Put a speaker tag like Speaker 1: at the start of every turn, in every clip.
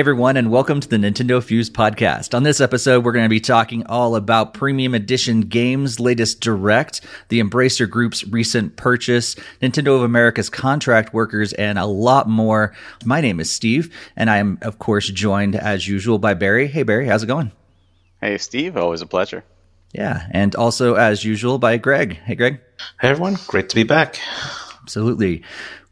Speaker 1: everyone, and welcome to the Nintendo Fuse podcast. On this episode, we're going to be talking all about Premium Edition games, latest direct, the Embracer Group's recent purchase, Nintendo of America's contract workers, and a lot more. My name is Steve, and I am, of course, joined as usual by Barry. Hey, Barry, how's it going?
Speaker 2: Hey, Steve, always a pleasure.
Speaker 1: Yeah, and also as usual by Greg. Hey, Greg.
Speaker 3: Hey, everyone. Great to be back.
Speaker 1: Absolutely.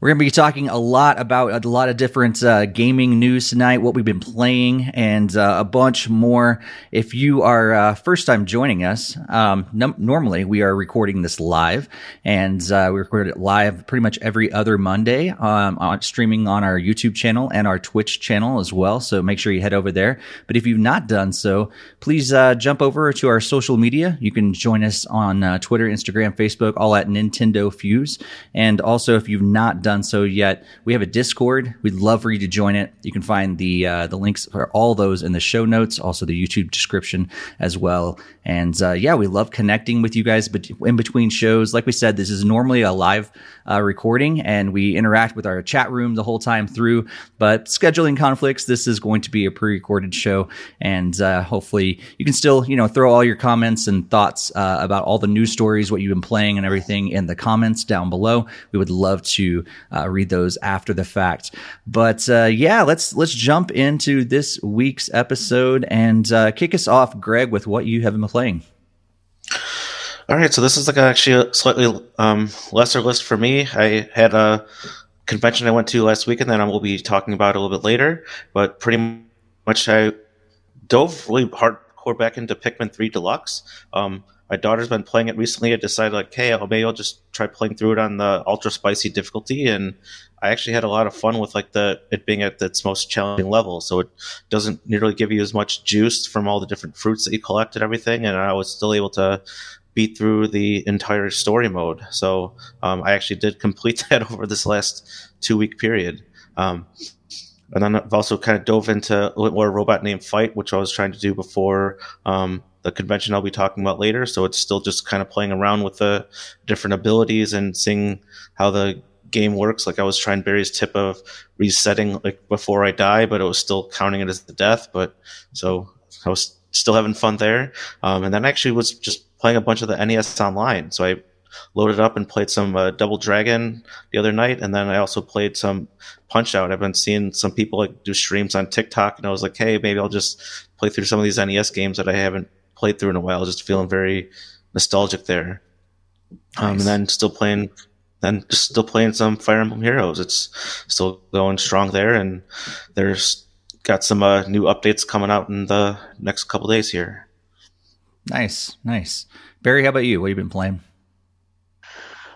Speaker 1: We're going to be talking a lot about a lot of different uh, gaming news tonight, what we've been playing, and uh, a bunch more. If you are uh, first time joining us, um, normally we are recording this live, and uh, we record it live pretty much every other Monday, um, on streaming on our YouTube channel and our Twitch channel as well. So make sure you head over there. But if you've not done so, please uh, jump over to our social media. You can join us on uh, Twitter, Instagram, Facebook, all at Nintendo Fuse. And also, if you've not done so yet, we have a Discord. We'd love for you to join it. You can find the uh, the links for all those in the show notes, also the YouTube description as well. And uh, yeah, we love connecting with you guys, but in between shows, like we said, this is normally a live uh, recording, and we interact with our chat room the whole time through. But scheduling conflicts, this is going to be a pre-recorded show, and uh, hopefully you can still you know throw all your comments and thoughts uh, about all the news stories, what you've been playing, and everything in the comments down below. We would love to uh, read those after the fact. But uh, yeah, let's let's jump into this week's episode and uh, kick us off, Greg, with what you have been playing.
Speaker 3: All right, so this is like actually a slightly um, lesser list for me. I had a convention I went to last week, and then I will be talking about a little bit later. But pretty much, I dove really hardcore back into Pikmin 3 Deluxe. Um, my daughter's been playing it recently. I decided like, hey, maybe I'll just try playing through it on the ultra spicy difficulty, and I actually had a lot of fun with like the it being at its most challenging level. So it doesn't nearly give you as much juice from all the different fruits that you collect and everything, and I was still able to beat through the entire story mode. So um, I actually did complete that over this last two week period. Um, and then I've also kind of dove into a little more robot named Fight, which I was trying to do before um, the convention I'll be talking about later. So it's still just kind of playing around with the different abilities and seeing how the game works. Like I was trying Barry's tip of resetting like before I die, but it was still counting it as the death. But so I was still having fun there. Um, and then actually was just playing a bunch of the NES online. So I loaded up and played some uh, Double Dragon the other night, and then I also played some Punch Out. I've been seeing some people like do streams on TikTok, and I was like, hey, maybe I'll just play through some of these NES games that I haven't played through in a while. Just feeling very nostalgic there. Nice. Um, and then still playing, then just still playing some Fire Emblem Heroes. It's still going strong there, and there's got some uh, new updates coming out in the next couple days here.
Speaker 1: Nice, nice. Barry, how about you? What have you been playing?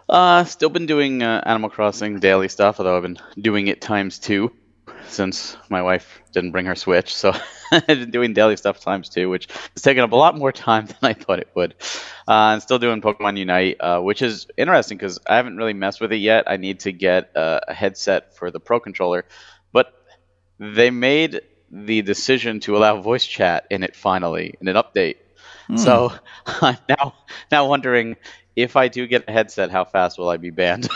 Speaker 2: Uh, still been doing uh, Animal Crossing daily stuff, although I've been doing it times two since my wife didn't bring her Switch. So I've been doing daily stuff times two, which has taken up a lot more time than I thought it would. Uh, and still doing Pokemon Unite, uh, which is interesting because I haven't really messed with it yet. I need to get uh, a headset for the Pro Controller, but they made the decision to allow voice chat in it finally in an update. Mm. So I'm now now wondering if I do get a headset, how fast will I be banned?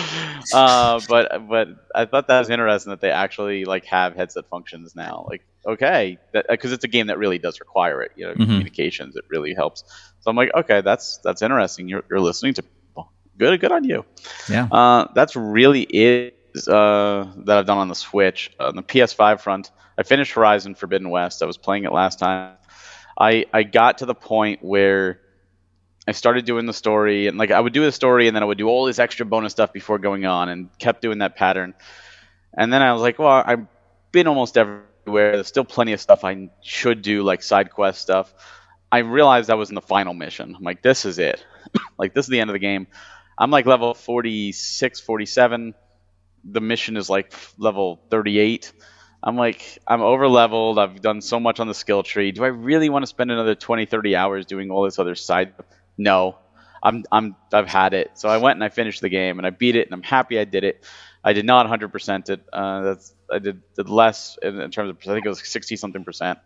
Speaker 2: uh, but but I thought that was interesting that they actually like have headset functions now. Like okay, because it's a game that really does require it. You know, mm-hmm. communications it really helps. So I'm like, okay, that's that's interesting. You're you're listening to people. good good on you.
Speaker 1: Yeah,
Speaker 2: uh, that's really it uh, that I've done on the Switch. On the PS5 front, I finished Horizon Forbidden West. I was playing it last time. I I got to the point where I started doing the story and like I would do the story and then I would do all this extra bonus stuff before going on and kept doing that pattern. And then I was like, well, I've been almost everywhere. There's still plenty of stuff I should do, like side quest stuff. I realized I was in the final mission. I'm like, this is it. like this is the end of the game. I'm like level 46, 47. The mission is like level 38. I'm like, I'm over leveled. I've done so much on the skill tree. Do I really want to spend another 20, 30 hours doing all this other side? No, I'm, I'm, I've had it. So I went and I finished the game and I beat it and I'm happy I did it. I did not 100% it. Uh, that's, I did, did less in, in, terms of, I think it was 60 something percent,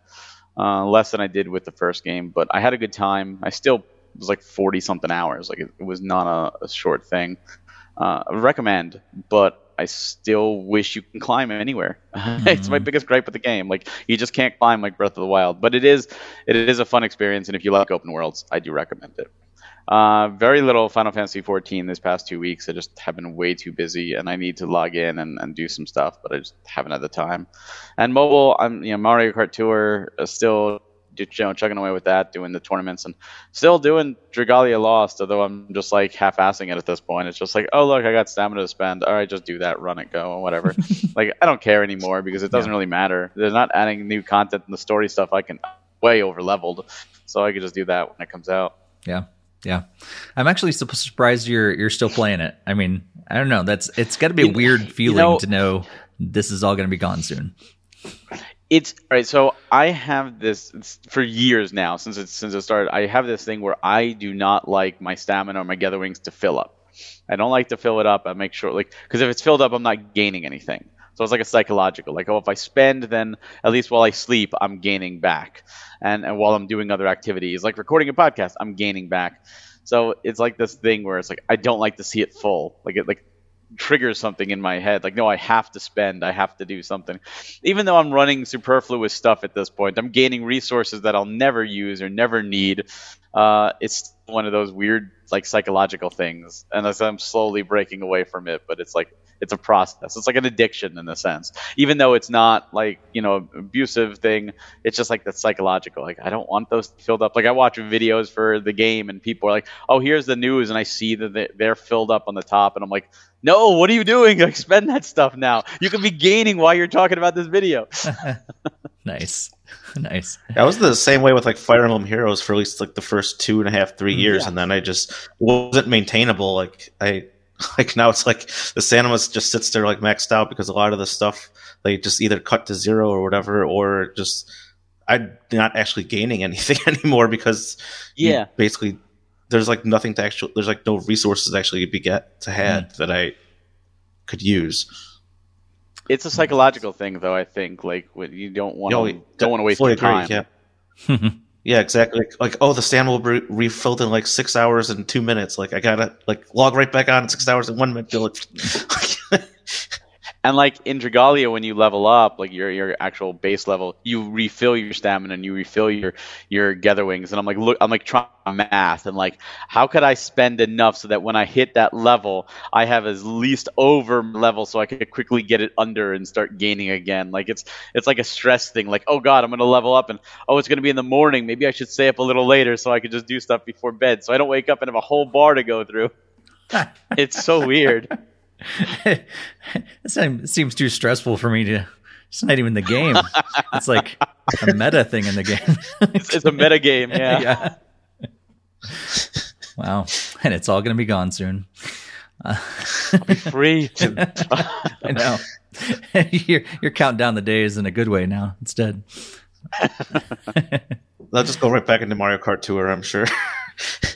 Speaker 2: uh, less than I did with the first game, but I had a good time. I still was like 40 something hours. Like it, it was not a, a short thing. Uh, I recommend, but I still wish you can climb anywhere. Mm-hmm. it's my biggest gripe with the game. Like you just can't climb like Breath of the Wild, but it is it is a fun experience, and if you like open worlds, I do recommend it. Uh, very little Final Fantasy 14 this past two weeks. I just have been way too busy, and I need to log in and, and do some stuff, but I just haven't had the time. And mobile, I'm you know Mario Kart Tour is still you know chugging away with that, doing the tournaments, and still doing Dragalia Lost. Although I'm just like half-assing it at this point. It's just like, oh look, I got stamina to spend. All right, just do that, run it, go, and whatever. like I don't care anymore because it doesn't yeah. really matter. They're not adding new content in the story stuff. I can way over leveled, so I could just do that when it comes out.
Speaker 1: Yeah. Yeah, I'm actually surprised you're you're still playing it. I mean, I don't know. That's it's got to be a weird feeling you know, to know this is all going to be gone soon.
Speaker 2: It's all right. So I have this for years now since it since it started. I have this thing where I do not like my stamina or my gather wings to fill up. I don't like to fill it up. I make sure like because if it's filled up, I'm not gaining anything. So it's like a psychological, like oh, if I spend, then at least while I sleep, I'm gaining back and, and while I'm doing other activities like recording a podcast, I'm gaining back. So it's like this thing where it's like I don't like to see it full. Like it like triggers something in my head. Like no, I have to spend. I have to do something. Even though I'm running superfluous stuff at this point, I'm gaining resources that I'll never use or never need. Uh, it's one of those weird like psychological things, and I'm slowly breaking away from it, but it's like it's a process. It's like an addiction in a sense, even though it's not like you know abusive thing. It's just like that psychological. Like I don't want those filled up. Like I watch videos for the game, and people are like, "Oh, here's the news," and I see that they're filled up on the top, and I'm like, "No, what are you doing? Like spend that stuff now. You can be gaining while you're talking about this video."
Speaker 1: nice. nice.
Speaker 3: That was the same way with like Fire Emblem Heroes for at least like the first two and a half, three years, yeah. and then I just wasn't maintainable. Like I like now it's like the Sanimus just sits there like maxed out because a lot of the stuff they just either cut to zero or whatever, or just I'm not actually gaining anything anymore because
Speaker 2: yeah,
Speaker 3: basically there's like nothing to actually there's like no resources actually to be get to had mm. that I could use.
Speaker 2: It's a psychological thing, though. I think like you don't want to don't want to waste your time.
Speaker 3: Yeah. Yeah, exactly. Like, like, oh, the stand will be refilled in like six hours and two minutes. Like, I gotta like log right back on in six hours and one minute.
Speaker 2: And like in Dragalia, when you level up, like your your actual base level, you refill your stamina and you refill your your gather wings. And I'm like, look, I'm like trying math and like, how could I spend enough so that when I hit that level, I have as least over level so I could quickly get it under and start gaining again. Like it's it's like a stress thing. Like, oh god, I'm gonna level up and oh, it's gonna be in the morning. Maybe I should stay up a little later so I could just do stuff before bed, so I don't wake up and have a whole bar to go through. it's so weird.
Speaker 1: it seems too stressful for me to. It's not even the game. It's like a meta thing in the game.
Speaker 2: it's, it's, a meta game. Yeah. yeah.
Speaker 1: Wow, and it's all going to be gone soon.
Speaker 2: Uh, be free.
Speaker 1: I know. you're you're counting down the days in a good way now. Instead.
Speaker 3: I'll just go right back into Mario Kart Tour. I'm sure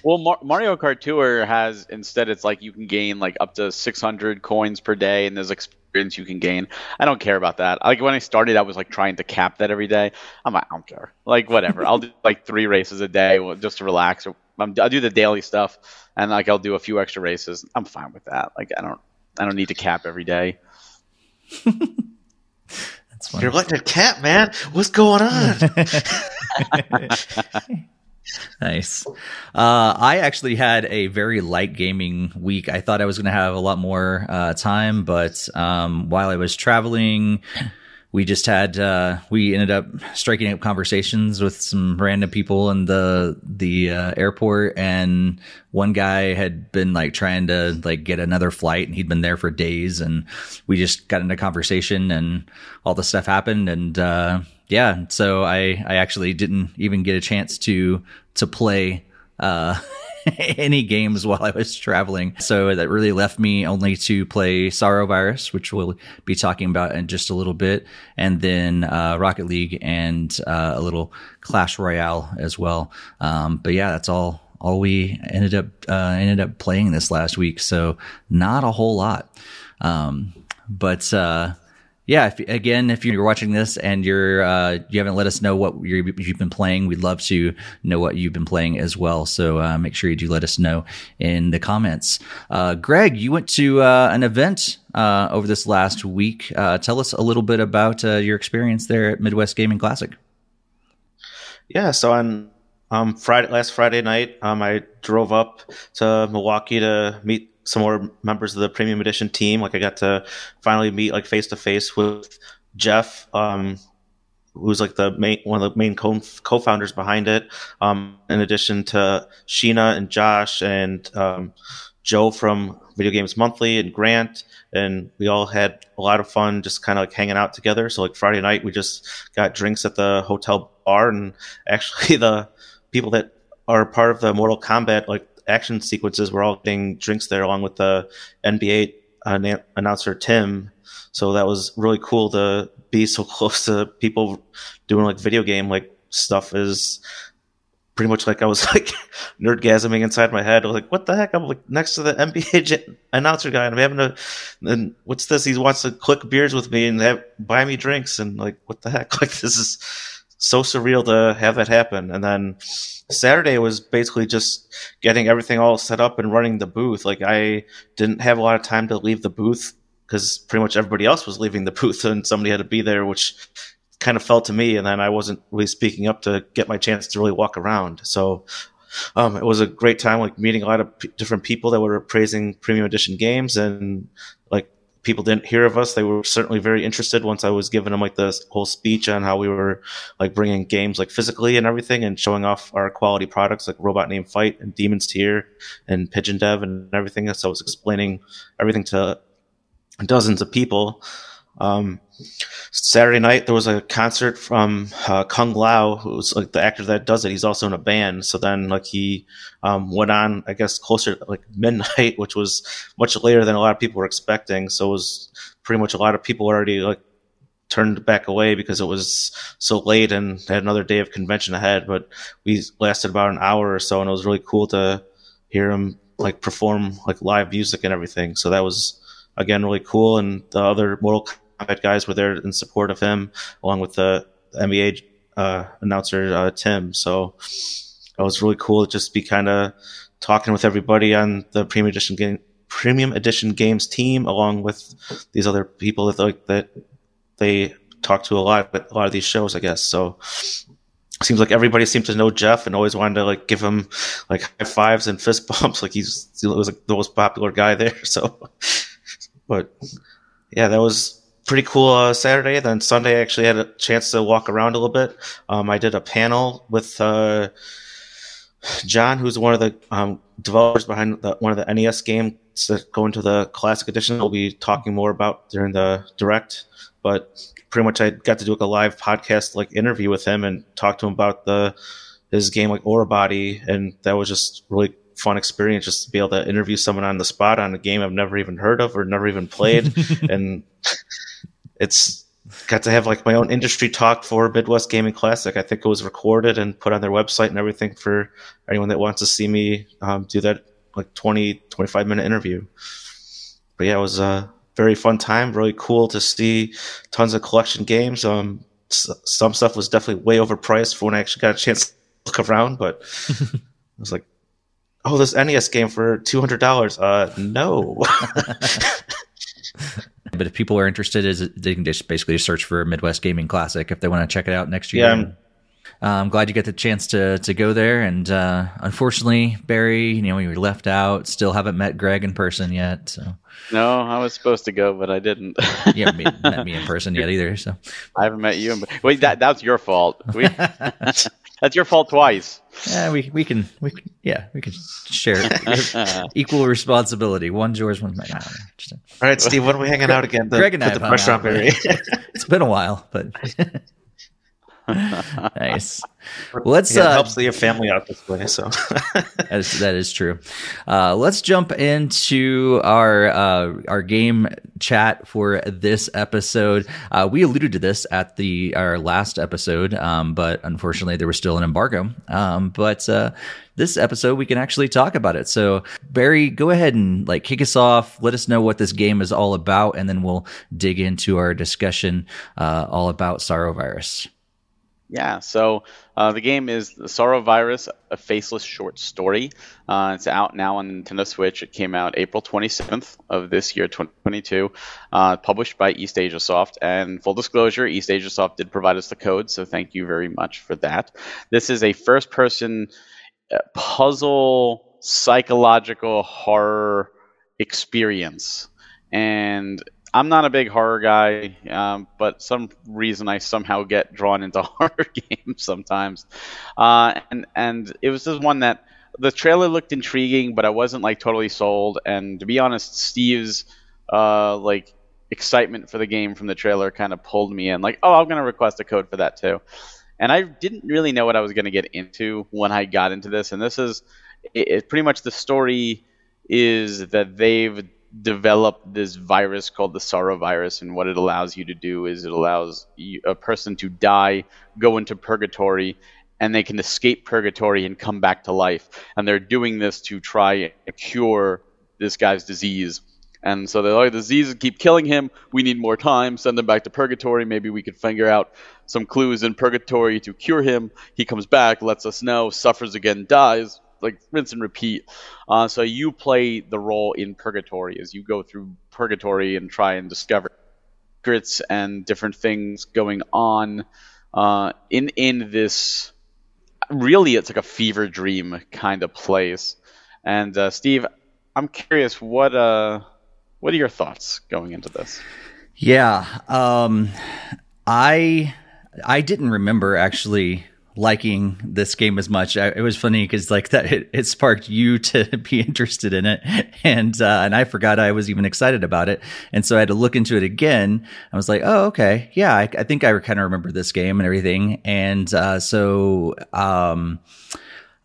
Speaker 2: well, Mar- Mario Kart Tour has instead it's like you can gain like up to 600 coins per day, and there's experience you can gain. I don't care about that. Like when I started, I was like trying to cap that every day. I'm like, I don't care. Like whatever. I'll do like three races a day just to relax. Or i I'll do the daily stuff, and like I'll do a few extra races. I'm fine with that. Like I don't I don't need to cap every day.
Speaker 3: You're like a cap, man. What's going on?
Speaker 1: nice. Uh, I actually had a very light gaming week. I thought I was going to have a lot more uh, time, but um, while I was traveling, we just had uh, we ended up striking up conversations with some random people in the the uh, airport, and one guy had been like trying to like get another flight, and he'd been there for days, and we just got into conversation, and all the stuff happened, and uh, yeah, so I I actually didn't even get a chance to to play uh, any games while I was traveling. So that really left me only to play Sorrow Virus, which we'll be talking about in just a little bit, and then uh, Rocket League and uh, a little Clash Royale as well. Um, but yeah, that's all all we ended up uh, ended up playing this last week. So not a whole lot. Um, but uh, yeah, if, again, if you're watching this and you're uh, you haven't let us know what you have been playing, we'd love to know what you've been playing as well. So uh, make sure you do let us know in the comments. Uh, Greg, you went to uh, an event uh, over this last week. Uh, tell us a little bit about your experience there at Midwest Gaming Classic.
Speaker 3: Yeah, so on um, Friday last Friday night, um, I drove up to Milwaukee to meet some more members of the Premium Edition team. Like I got to finally meet like face to face with Jeff, um, who's like the main one of the main co- co-founders behind it. Um, in addition to Sheena and Josh and um, Joe from Video Games Monthly and Grant, and we all had a lot of fun just kind of like hanging out together. So like Friday night, we just got drinks at the hotel bar, and actually the people that are part of the Mortal Kombat like action sequences were all getting drinks there along with the NBA uh, announcer Tim. So that was really cool to be so close to people doing like video game like stuff is pretty much like I was like nerdgasming inside my head. I was like, what the heck? I'm like next to the NBA announcer guy and I'm having to, and what's this? He wants to click beers with me and have, buy me drinks. And like, what the heck? Like, this is so surreal to have that happen. And then Saturday was basically just getting everything all set up and running the booth. Like, I didn't have a lot of time to leave the booth because pretty much everybody else was leaving the booth and somebody had to be there, which kind of fell to me. And then I wasn't really speaking up to get my chance to really walk around. So um, it was a great time, like meeting a lot of p- different people that were praising premium edition games and people didn't hear of us. They were certainly very interested once I was giving them like this whole speech on how we were like bringing games like physically and everything and showing off our quality products like Robot Name Fight and Demon's Tier and Pigeon Dev and everything. So I was explaining everything to dozens of people. Um, Saturday night there was a concert from uh, Kung Lao, who's like the actor that does it. He's also in a band. So then like he um, went on, I guess closer like midnight, which was much later than a lot of people were expecting. So it was pretty much a lot of people already like turned back away because it was so late and had another day of convention ahead. But we lasted about an hour or so, and it was really cool to hear him like perform like live music and everything. So that was again really cool. And the other Mortal Guys were there in support of him, along with the, NBA uh, announcer uh, Tim. So it was really cool to just be kind of talking with everybody on the premium edition game, premium edition games team, along with these other people that like that they talk to a lot at a lot of these shows, I guess. So seems like everybody seemed to know Jeff and always wanted to like give him like high fives and fist bumps. Like he's he was like the most popular guy there. So, but yeah, that was pretty cool uh, Saturday. Then Sunday, I actually had a chance to walk around a little bit. Um, I did a panel with uh, John, who's one of the um, developers behind the, one of the NES games that go into the Classic Edition. We'll be talking more about during the direct, but pretty much I got to do like a live podcast like interview with him and talk to him about the his game like Orebody, and that was just really fun experience just to be able to interview someone on the spot on a game I've never even heard of or never even played, and it's got to have like my own industry talk for Midwest Gaming Classic. I think it was recorded and put on their website and everything for anyone that wants to see me um, do that like 20, 25 minute interview. But yeah, it was a very fun time. Really cool to see tons of collection games. Um, some stuff was definitely way overpriced for when I actually got a chance to look around, but I was like, oh, this NES game for $200. Uh, no.
Speaker 1: But if people are interested, is they can just basically search for Midwest Gaming Classic if they want to check it out next year.
Speaker 3: Yeah.
Speaker 1: I'm glad you get the chance to to go there. And uh, unfortunately, Barry, you know, you were left out. Still haven't met Greg in person yet. So
Speaker 2: no, I was supposed to go, but I didn't.
Speaker 1: you haven't met, met me in person yet either. So
Speaker 2: I haven't met you. In, wait, that that's your fault. We, that's your fault twice.
Speaker 1: Yeah, we we can we can, yeah we can share equal responsibility. One yours, one mine.
Speaker 3: All right, Steve, when are we hanging out again?
Speaker 1: The, Greg and I
Speaker 3: the pressure on Barry.
Speaker 1: it's been a while, but nice. Let's
Speaker 3: yeah, it uh, helps your family out this way. So
Speaker 1: that, is, that is true. Uh, let's jump into our uh, our game chat for this episode. Uh, we alluded to this at the our last episode, um, but unfortunately there was still an embargo. Um, but uh, this episode we can actually talk about it. So Barry, go ahead and like kick us off. Let us know what this game is all about, and then we'll dig into our discussion uh, all about Sorrow Virus.
Speaker 2: Yeah, so uh, the game is the Sorrow Virus, a faceless short story. Uh, it's out now on Nintendo Switch. It came out April 27th of this year, 2022, uh, published by East Asia Soft. And full disclosure, East Asia Soft did provide us the code, so thank you very much for that. This is a first-person uh, puzzle psychological horror experience, and I'm not a big horror guy, um, but some reason I somehow get drawn into horror games sometimes. Uh, and and it was just one that the trailer looked intriguing, but I wasn't like totally sold. And to be honest, Steve's uh, like excitement for the game from the trailer kind of pulled me in. Like, oh, I'm gonna request a code for that too. And I didn't really know what I was gonna get into when I got into this. And this is it, it pretty much the story is that they've developed this virus called the sorrow virus and what it allows you to do is it allows you, a person to die go into purgatory and they can escape purgatory and come back to life. And they're doing this to try and cure this guy's disease. And so they're like the diseases keep killing him. We need more time. Send him back to purgatory. Maybe we could figure out some clues in purgatory to cure him. He comes back lets us know suffers again dies like rinse and repeat. Uh, so you play the role in purgatory as you go through purgatory and try and discover secrets and different things going on uh, in in this. Really, it's like a fever dream kind of place. And uh, Steve, I'm curious what uh what are your thoughts going into this?
Speaker 1: Yeah, um, I I didn't remember actually liking this game as much. I, it was funny because like that it, it, sparked you to be interested in it, and uh, and I forgot I was even excited about it, and so I had to look into it again. I was like, oh okay, yeah, I, I think I kind of remember this game and everything, and uh, so um,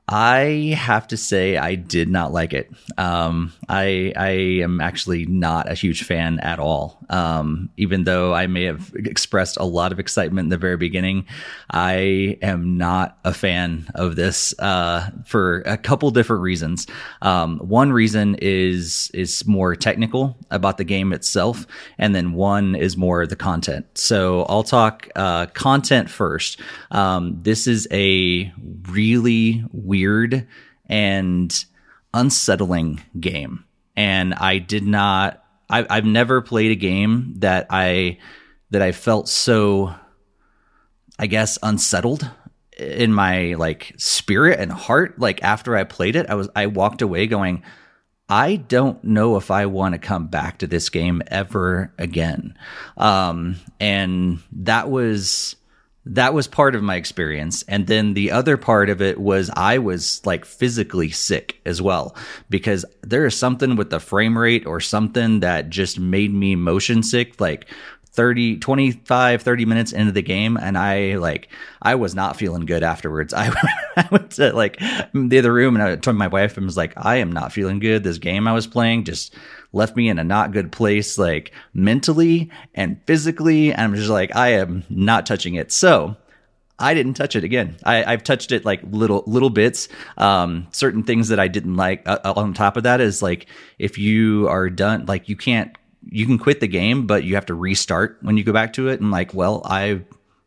Speaker 1: I have to say I did not like it. Um, I I am actually not a huge fan at all. Um, even though I may have expressed a lot of excitement in the very beginning, I am not a fan of this uh, for a couple different reasons. Um, one reason is is more technical about the game itself, and then one is more the content. So I'll talk uh, content first. Um, this is a really weird and unsettling game. And I did not, I, I've never played a game that I, that I felt so, I guess, unsettled in my like spirit and heart. Like after I played it, I was, I walked away going, I don't know if I want to come back to this game ever again. Um, and that was, that was part of my experience. And then the other part of it was I was like physically sick as well because there is something with the frame rate or something that just made me motion sick. Like 30 25 30 minutes into the game and i like i was not feeling good afterwards i, I went to like the other room and i told my wife and was like i am not feeling good this game i was playing just left me in a not good place like mentally and physically and i'm just like i am not touching it so I didn't touch it again. I, have touched it like little little bits. Um, certain things that I didn't like. Uh, on top of that is like if you are done, like you can't you can quit the game, but you have to restart when you go back to it. And like, well, I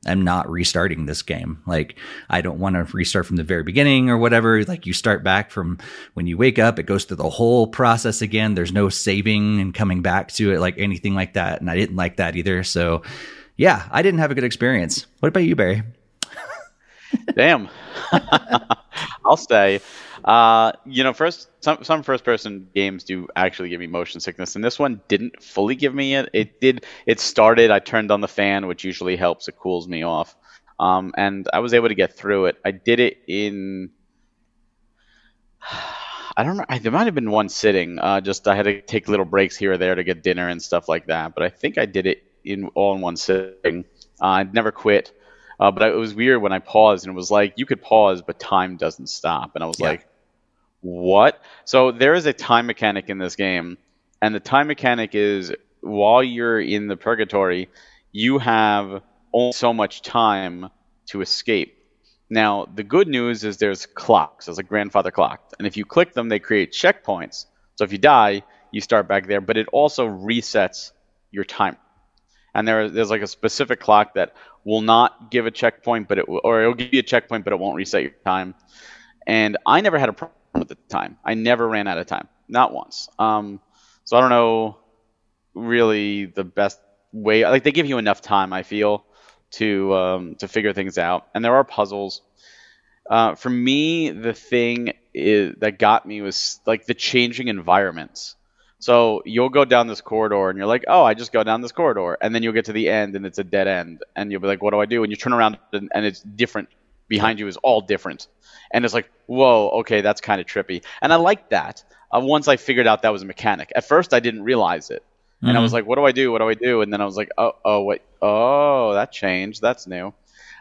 Speaker 1: am not restarting this game. Like, I don't want to restart from the very beginning or whatever. Like, you start back from when you wake up, it goes through the whole process again. There's no saving and coming back to it, like anything like that. And I didn't like that either. So, yeah, I didn't have a good experience. What about you, Barry?
Speaker 2: Damn. I'll stay. Uh, you know, first some some first person games do actually give me motion sickness, and this one didn't fully give me it. It did. It started. I turned on the fan, which usually helps. It cools me off, um, and I was able to get through it. I did it in. I don't know. There might have been one sitting. Uh, just I had to take little breaks here or there to get dinner and stuff like that. But I think I did it in all in one sitting. Uh, I never quit. Uh, but it was weird when I paused and it was like you could pause, but time doesn't stop. And I was yeah. like, what? So there is a time mechanic in this game, and the time mechanic is while you're in the purgatory, you have only so much time to escape. Now, the good news is there's clocks, there's a grandfather clock, and if you click them, they create checkpoints. So if you die, you start back there, but it also resets your timer. and there there's like a specific clock that will not give a checkpoint, but it will, or it'll give you a checkpoint, but it won't reset your time. And I never had a problem with the time. I never ran out of time, not once. Um, so I don't know really the best way. Like they give you enough time, I feel, to um, to figure things out. And there are puzzles. Uh, for me, the thing is, that got me was like the changing environments. So you'll go down this corridor and you're like, oh, I just go down this corridor, and then you'll get to the end and it's a dead end, and you'll be like, what do I do? And you turn around and, and it's different. Behind you is all different, and it's like, whoa, okay, that's kind of trippy, and I like that. Uh, once I figured out that was a mechanic. At first, I didn't realize it, and mm-hmm. I was like, what do I do? What do I do? And then I was like, oh, oh, wait, oh, that changed. That's new.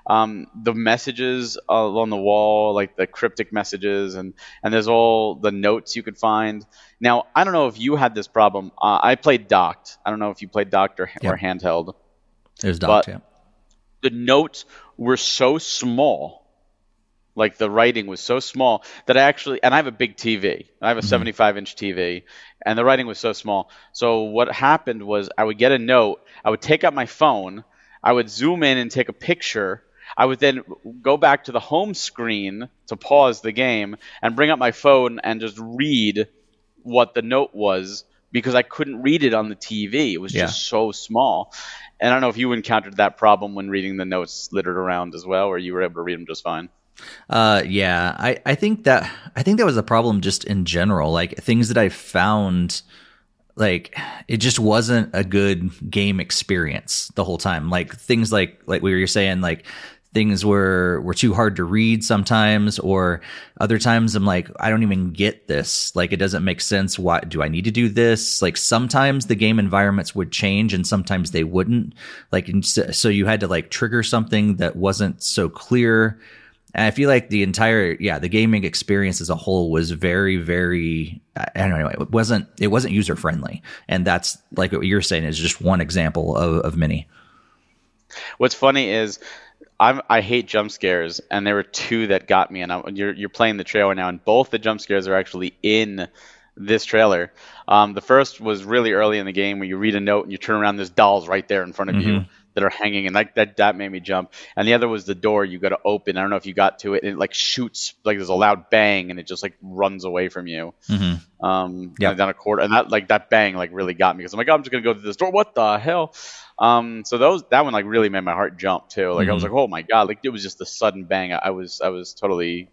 Speaker 2: Um, the messages on the wall, like the cryptic messages, and and there's all the notes you could find. Now, I don't know if you had this problem. Uh, I played docked. I don't know if you played docked or, or handheld.
Speaker 1: It was docked, yeah.
Speaker 2: The notes were so small, like the writing was so small that I actually, and I have a big TV. I have a mm-hmm. 75 inch TV, and the writing was so small. So what happened was I would get a note, I would take out my phone, I would zoom in and take a picture. I would then go back to the home screen to pause the game and bring up my phone and just read what the note was because I couldn't read it on the TV. It was yeah. just so small. And I don't know if you encountered that problem when reading the notes littered around as well, or you were able to read them just fine.
Speaker 1: Uh, yeah, I, I think that I think that was a problem just in general. Like things that I found, like it just wasn't a good game experience the whole time. Like things like like we were saying, like things were were too hard to read sometimes or other times i'm like i don't even get this. Like it doesn't make sense. Why do i need to do this? Like sometimes the game environments would change and sometimes they wouldn't. Like so you had to like trigger something that wasn't so clear. And i feel like the entire yeah the gaming experience as a whole was very very i don't know it wasn't it wasn't user friendly and that's like what you're saying is just one example of, of many.
Speaker 2: What's funny is I'm, I hate jump scares, and there were two that got me. And I, you're you're playing the trailer now, and both the jump scares are actually in this trailer. Um, the first was really early in the game where you read a note and you turn around, there's dolls right there in front of mm-hmm. you that are hanging, and that, that that made me jump. And the other was the door you got to open. I don't know if you got to it, and it like shoots like there's a loud bang, and it just like runs away from you. Mm-hmm. Um, yeah, down a corridor, and that like that bang like really got me because I'm like, oh, I'm just gonna go to this door. What the hell? Um, so those that one like really made my heart jump too. Like mm-hmm. I was mm-hmm. like, oh my god, like it was just a sudden bang. I, I was I was totally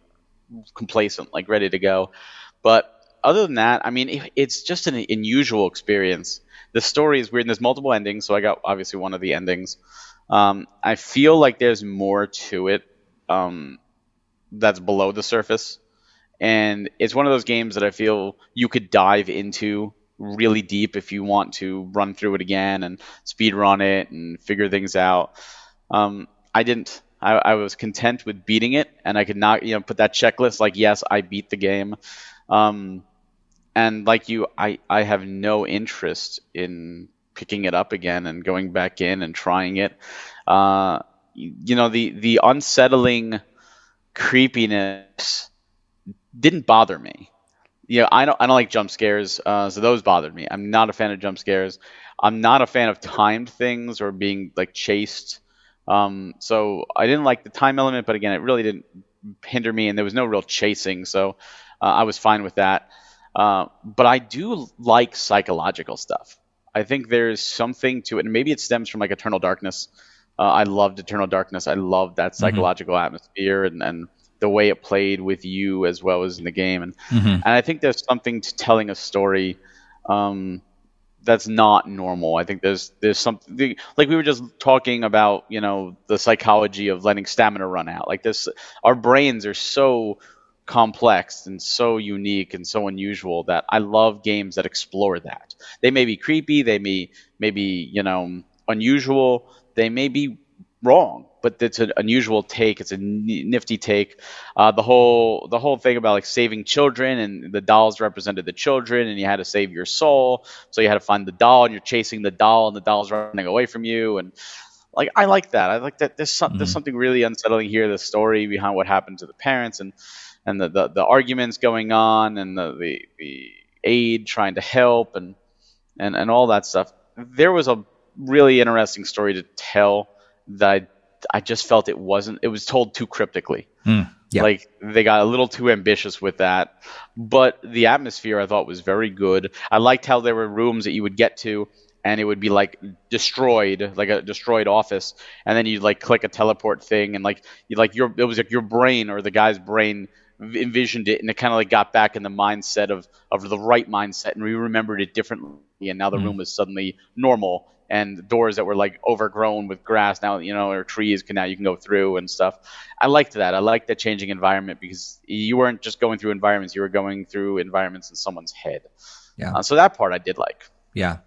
Speaker 2: complacent, like ready to go. But other than that, I mean, it, it's just an unusual experience. The story is weird. And there's multiple endings, so I got obviously one of the endings. Um, I feel like there's more to it um, that's below the surface, and it's one of those games that I feel you could dive into really deep if you want to run through it again and speed run it and figure things out. Um, I didn't. I, I, was content with beating it, and I could not, you know, put that checklist like, yes, I beat the game. Um, and like you, I, I have no interest in picking it up again and going back in and trying it. Uh, you know, the the unsettling creepiness didn't bother me yeah, I don't I don't like jump scares, uh, so those bothered me. I'm not a fan of jump scares. I'm not a fan of timed things or being like chased. Um, so I didn't like the time element, but again, it really didn't hinder me, and there was no real chasing, so uh, I was fine with that. Uh, but I do like psychological stuff. I think there's something to it, and maybe it stems from like Eternal Darkness. Uh, I loved Eternal Darkness. I loved that mm-hmm. psychological mm-hmm. atmosphere and, and the way it played with you as well as in the game. And mm-hmm. and I think there's something to telling a story um, that's not normal. I think there's there's something like we were just talking about, you know, the psychology of letting stamina run out. Like this, our brains are so complex and so unique and so unusual that I love games that explore that. They may be creepy, they may maybe you know unusual, they may be wrong, but it's an unusual take. It's a nifty take. Uh, the whole the whole thing about like saving children and the dolls represented the children, and you had to save your soul, so you had to find the doll, and you're chasing the doll, and the doll's running away from you, and like I like that. I like that. There's some, mm-hmm. there's something really unsettling here. The story behind what happened to the parents and and the the, the arguments going on and the, the the aid trying to help and and and all that stuff. There was a really interesting story to tell that I, I just felt it wasn't. It was told too cryptically.
Speaker 1: Mm, yeah.
Speaker 2: Like they got a little too ambitious with that. But the atmosphere I thought was very good. I liked how there were rooms that you would get to and it would be like destroyed, like a destroyed office, and then you'd like click a teleport thing, and like you like your it was like your brain or the guy's brain envisioned it, and it kind of like got back in the mindset of of the right mindset, and we remembered it differently, and now the mm-hmm. room was suddenly normal, and doors that were like overgrown with grass now you know or trees can now you can go through and stuff. I liked that. I liked that changing environment because you weren't just going through environments you were going through environments in someone's head.
Speaker 1: Yeah.
Speaker 2: Uh, so that part i did like.
Speaker 1: Yeah.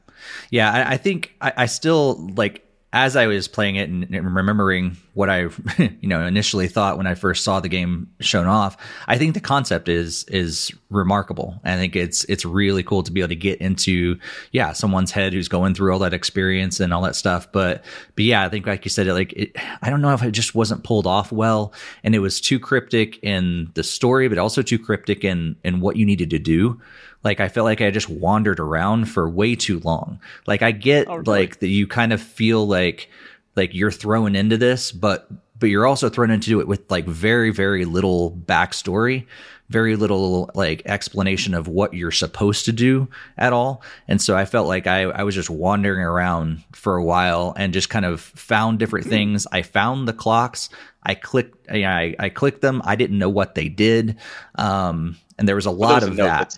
Speaker 1: Yeah, I, I think I, I, still like as I was playing it and, remembering what I, you know, initially thought when I first saw the game shown off. I think the concept is is remarkable. I think it's it's really cool to be able to get into, yeah, someone's head who's going through all that experience and all that stuff. But but yeah, I think like you said, like it, I don't know if it just wasn't pulled off well, and it was too cryptic in the story, but also too cryptic in in what you needed to do. Like I felt like I just wandered around for way too long. Like I get oh, really? like that you kind of feel like like you're thrown into this, but but you're also thrown into it with like very very little backstory, very little like explanation of what you're supposed to do at all. And so I felt like I I was just wandering around for a while and just kind of found different hmm. things. I found the clocks. I clicked I I clicked them. I didn't know what they did. Um and there was a lot of that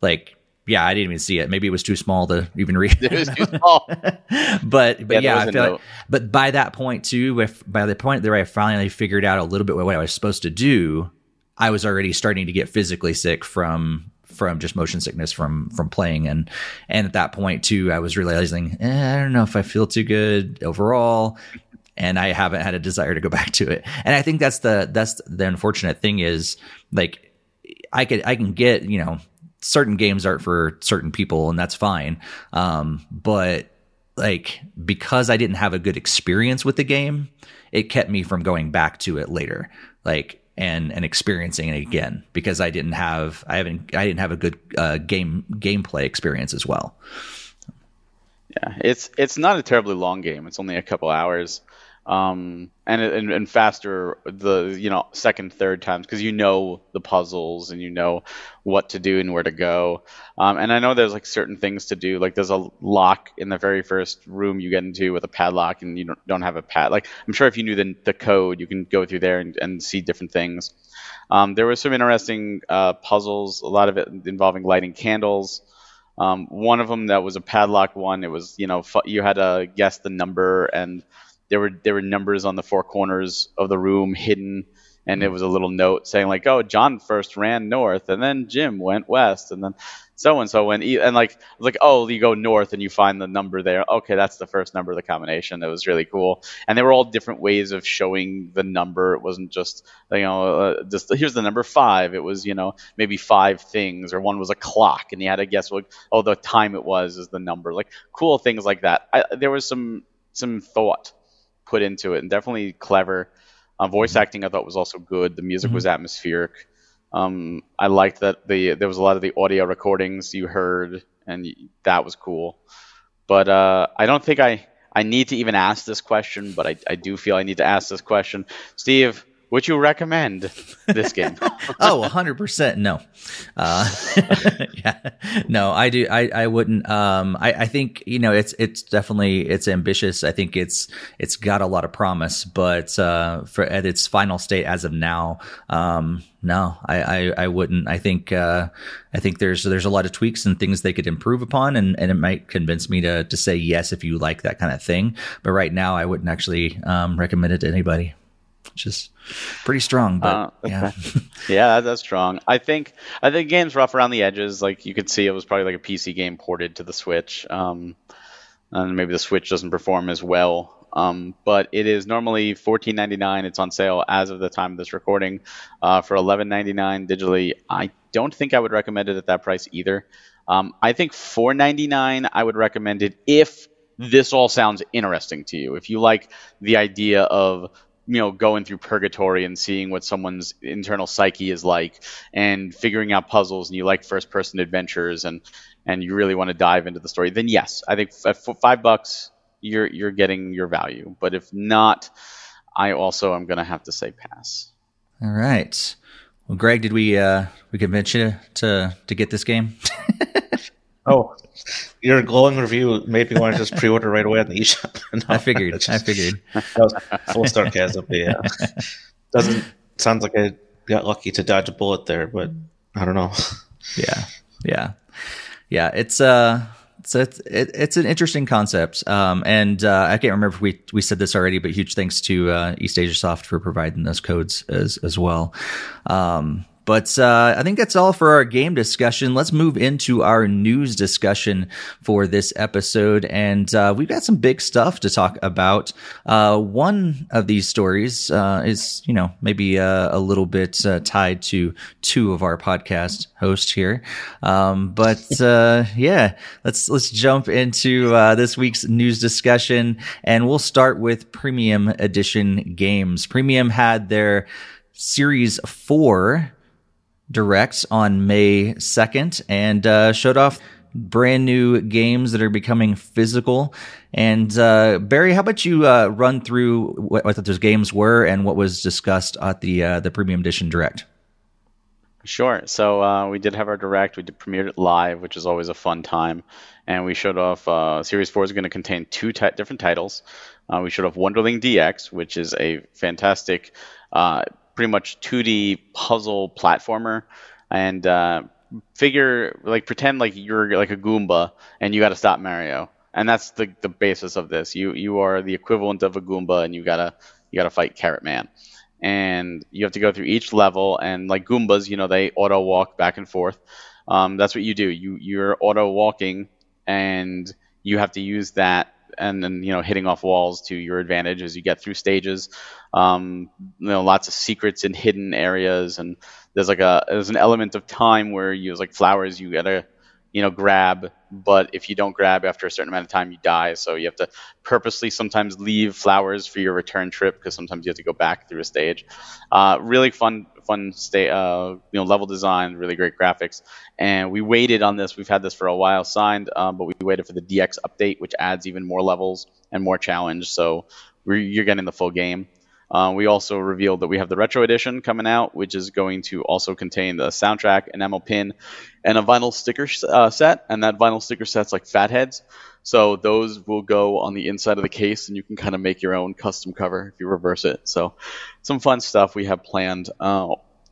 Speaker 1: like yeah, I didn't even see it. Maybe it was too small to even read.
Speaker 2: it was too small.
Speaker 1: but but yeah, yeah I feel like, but by that point too, if by the point that I finally figured out a little bit what I was supposed to do, I was already starting to get physically sick from from just motion sickness from from playing and and at that point too, I was realizing eh, I don't know if I feel too good overall. And I haven't had a desire to go back to it. And I think that's the that's the unfortunate thing is like I could I can get you know certain games aren't for certain people and that's fine. Um, but like because I didn't have a good experience with the game, it kept me from going back to it later. Like and and experiencing it again because I didn't have I haven't I didn't have a good uh, game gameplay experience as well.
Speaker 2: Yeah, it's it's not a terribly long game. It's only a couple hours um, and, and and faster the you know second third times because you know the puzzles and you know what to do and where to go. Um, and I know there's like certain things to do. Like there's a lock in the very first room you get into with a padlock, and you don't, don't have a pad. Like I'm sure if you knew the the code, you can go through there and, and see different things. Um, there were some interesting uh, puzzles. A lot of it involving lighting candles. Um, one of them that was a padlock one. It was you know you had to guess the number and there were there were numbers on the four corners of the room hidden and it was a little note saying like oh john first ran north and then jim went west and then so and so went and like like oh you go north and you find the number there. Okay that's the first number of the combination. That was really cool. And they were all different ways of showing the number. It wasn't just you know uh, just here's the number five. It was you know maybe five things or one was a clock and you had to guess what oh the time it was is the number. Like cool things like that. I, there was some some thought put into it, and definitely clever. Uh, voice mm-hmm. acting I thought was also good. The music mm-hmm. was atmospheric. Um, I liked that the there was a lot of the audio recordings you heard, and that was cool. But uh, I don't think I I need to even ask this question, but I, I do feel I need to ask this question, Steve. Would you recommend this game?
Speaker 1: oh, 100% no. Uh, yeah, no, I do. I, I wouldn't. Um, I, I think, you know, it's, it's definitely, it's ambitious. I think it's, it's got a lot of promise, but, uh, for at its final state as of now, um, no, I, I, I wouldn't. I think, uh, I think there's, there's a lot of tweaks and things they could improve upon and, and it might convince me to, to say yes if you like that kind of thing. But right now, I wouldn't actually, um, recommend it to anybody which is pretty strong. But uh, yeah,
Speaker 2: yeah, that's strong. I think I think the game's rough around the edges. Like you could see, it was probably like a PC game ported to the Switch, um, and maybe the Switch doesn't perform as well. Um, but it is normally fourteen ninety nine. It's on sale as of the time of this recording uh, for eleven ninety nine digitally. I don't think I would recommend it at that price either. Um, I think four ninety nine. I would recommend it if this all sounds interesting to you. If you like the idea of you know going through purgatory and seeing what someone's internal psyche is like and figuring out puzzles and you like first person adventures and and you really want to dive into the story, then yes, I think at five bucks you're you're getting your value. But if not, I also am going to have to say pass.
Speaker 1: All right. Well, Greg, did we uh, we convince you to to get this game?
Speaker 3: oh, your glowing review made me want to just pre-order right away on the eShop.
Speaker 1: no, I figured. Just, I figured.
Speaker 3: That was full sarcasm. Yeah, doesn't sounds like I got lucky to dodge a bullet there, but I don't know.
Speaker 1: Yeah, yeah, yeah. It's uh so it's it, it's an interesting concept, um, and uh, I can't remember if we we said this already, but huge thanks to uh, East Asia Soft for providing those codes as as well. Um, but uh, I think that's all for our game discussion. Let's move into our news discussion for this episode. And uh, we've got some big stuff to talk about. Uh, one of these stories uh, is, you know, maybe uh, a little bit uh, tied to two of our podcast hosts here. Um, but yeah, let's let's jump into this week's news discussion, and we'll start with Premium Edition games. Premium had their Series 4 Direct on May 2nd and uh, showed off brand new games that are becoming physical. And uh, Barry, how about you uh, run through what, what, those games were and what was discussed at the uh, the Premium Edition Direct?
Speaker 2: Sure. So uh, we did have our direct. We did premiered it live, which is always a fun time, and we showed off. Uh, Series Four is going to contain two t- different titles. Uh, we showed off Wonderling DX, which is a fantastic pretty much 2D puzzle platformer, and uh, figure like pretend like you're like a Goomba and you got to stop Mario, and that's the the basis of this. You you are the equivalent of a Goomba, and you gotta you gotta fight Carrot Man, and you have to go through each level. And like Goombas, you know they auto walk back and forth. Um, that's what you do. You you're auto walking, and you have to use that and then you know hitting off walls to your advantage as you get through stages. Um, you know, lots of secrets in hidden areas, and there's like a there's an element of time where you like flowers you gotta you know grab but if you don't grab after a certain amount of time you die. So you have to purposely sometimes leave flowers for your return trip because sometimes you have to go back through a stage. Uh, really fun fun stay uh, you know level design really great graphics. And we waited on this. We've had this for a while signed um, but we waited for the dx update which adds even more levels and more challenge. So you're getting the full game uh, we also revealed that we have the retro edition coming out, which is going to also contain the soundtrack, an ML pin, and a vinyl sticker uh, set. And that vinyl sticker set's like fatheads. So those will go on the inside of the case, and you can kind of make your own custom cover if you reverse it. So some fun stuff we have planned. Uh,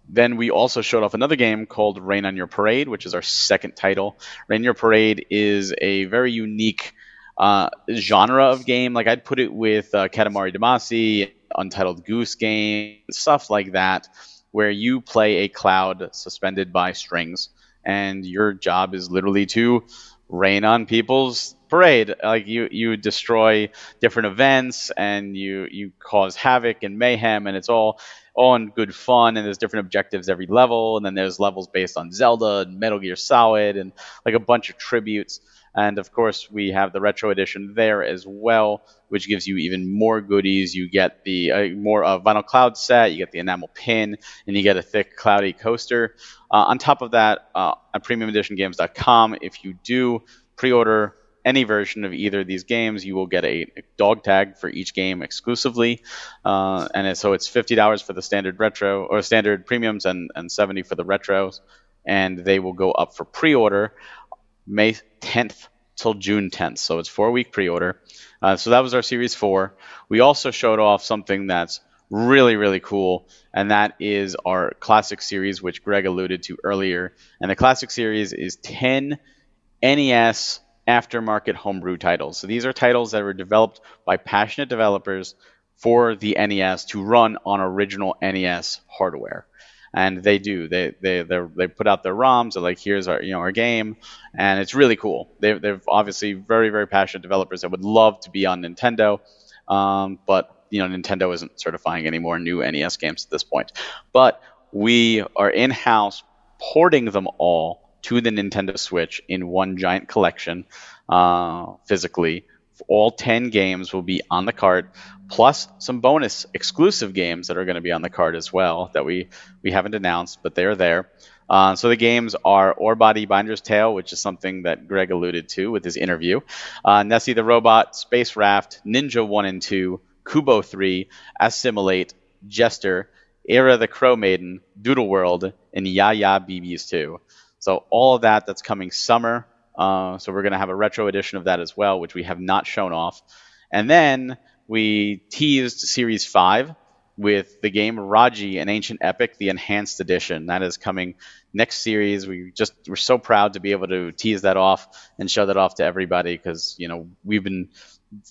Speaker 2: then we also showed off another game called Rain on Your Parade, which is our second title. Rain on Your Parade is a very unique uh, genre of game. Like I'd put it with uh, Katamari Damacy Untitled Goose Game, stuff like that, where you play a cloud suspended by strings, and your job is literally to rain on people's parade. Like you, you destroy different events, and you you cause havoc and mayhem, and it's all in good fun. And there's different objectives every level, and then there's levels based on Zelda and Metal Gear Solid, and like a bunch of tributes. And of course, we have the retro edition there as well, which gives you even more goodies. You get the uh, more uh, vinyl cloud set, you get the enamel pin, and you get a thick, cloudy coaster. Uh, on top of that, uh, at premiumeditiongames.com, if you do pre-order any version of either of these games, you will get a dog tag for each game exclusively, uh, and so it's fifty dollars for the standard retro or standard premiums and and seventy for the retros, and they will go up for pre-order May 10th till June 10th. So it's four week pre order. Uh, so that was our series four. We also showed off something that's really, really cool, and that is our classic series, which Greg alluded to earlier. And the classic series is 10 NES aftermarket homebrew titles. So these are titles that were developed by passionate developers for the NES to run on original NES hardware and they do. They they they put out their ROMs. Like, here's our you know our game, and it's really cool. They they're obviously very very passionate developers that would love to be on Nintendo, um, but you know Nintendo isn't certifying any more new NES games at this point. But we are in house porting them all to the Nintendo Switch in one giant collection uh, physically all 10 games will be on the card, plus some bonus exclusive games that are going to be on the card as well that we, we haven't announced, but they are there. Uh, so the games are Orebody Binder's Tale, which is something that Greg alluded to with his interview, uh, Nessie the Robot, Space Raft, Ninja 1 and 2, Kubo 3, Assimilate, Jester, Eyra the Crow Maiden, Doodle World, and Yeah Yeah Beebiss 2. So all of that that's coming summer. Uh, so we're going to have a retro edition of that as well, which we have not shown off. And then we teased Series 5 with the game Raji, an ancient epic, the enhanced edition. That is coming next series. We just we're so proud to be able to tease that off and show that off to everybody because you know we've been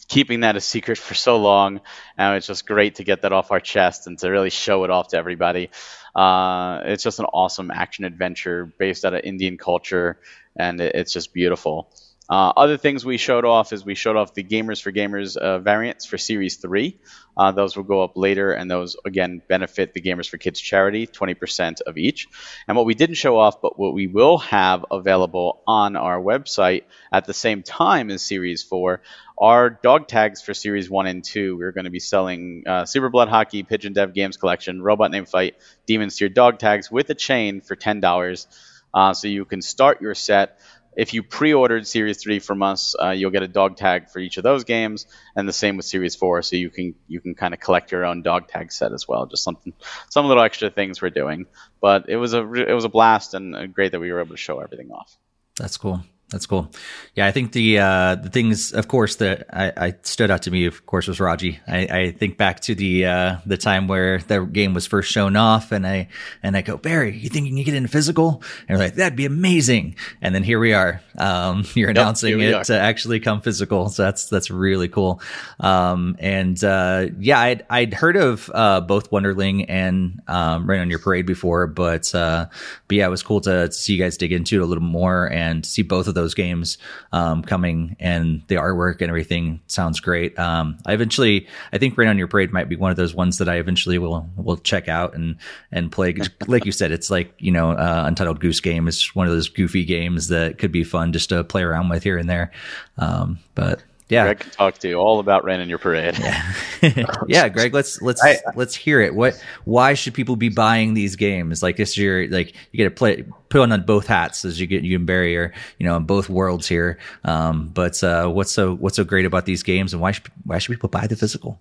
Speaker 2: keeping that a secret for so long, and it's just great to get that off our chest and to really show it off to everybody. Uh, it's just an awesome action adventure based out of Indian culture, and it, it's just beautiful. Uh, other things we showed off is we showed off the Gamers for Gamers uh, variants for Series 3. Uh, those will go up later, and those, again, benefit the Gamers for Kids charity, 20% of each. And what we didn't show off, but what we will have available on our website at the same time as Series 4 are dog tags for Series 1 and 2. We're going to be selling uh, Super Blood Hockey, Pigeon Dev Games Collection, Robot Named Fight, Demon's Tier dog tags with a chain for $10. Uh, so you can start your set if you pre-ordered Series Three from us, uh, you'll get a dog tag for each of those games, and the same with Series Four. So you can you can kind of collect your own dog tag set as well. Just something, some little extra things we're doing. But it was a it was a blast and uh, great that we were able to show everything off.
Speaker 1: That's cool. That's cool. Yeah, I think the uh, the things, of course, that I, I, stood out to me, of course, was Raji. I, I think back to the uh, the time where the game was first shown off, and I and I go, Barry, you think you can get into physical? And like, that'd be amazing. And then here we are. Um, you're yep, announcing it are. to actually come physical, so that's that's really cool. Um, and uh, yeah, I'd I'd heard of uh, both Wonderling and um, Rain on Your Parade before, but uh, but yeah, it was cool to, to see you guys dig into it a little more and see both of those games um, coming, and the artwork and everything sounds great. Um, I eventually, I think Rain on Your Parade might be one of those ones that I eventually will will check out and and play. like you said, it's like you know, uh, Untitled Goose Game is one of those goofy games that could be fun just to play around with here and there. Um, but yeah,
Speaker 2: Greg can talk to you all about Rain in your parade.
Speaker 1: Yeah, yeah Greg, let's let's I, let's hear it. What? Why should people be buying these games? Like this year, like you get to play put on both hats as you get you can bury your you know in both worlds here. Um, but uh, what's so what's so great about these games, and why should why should people buy the physical?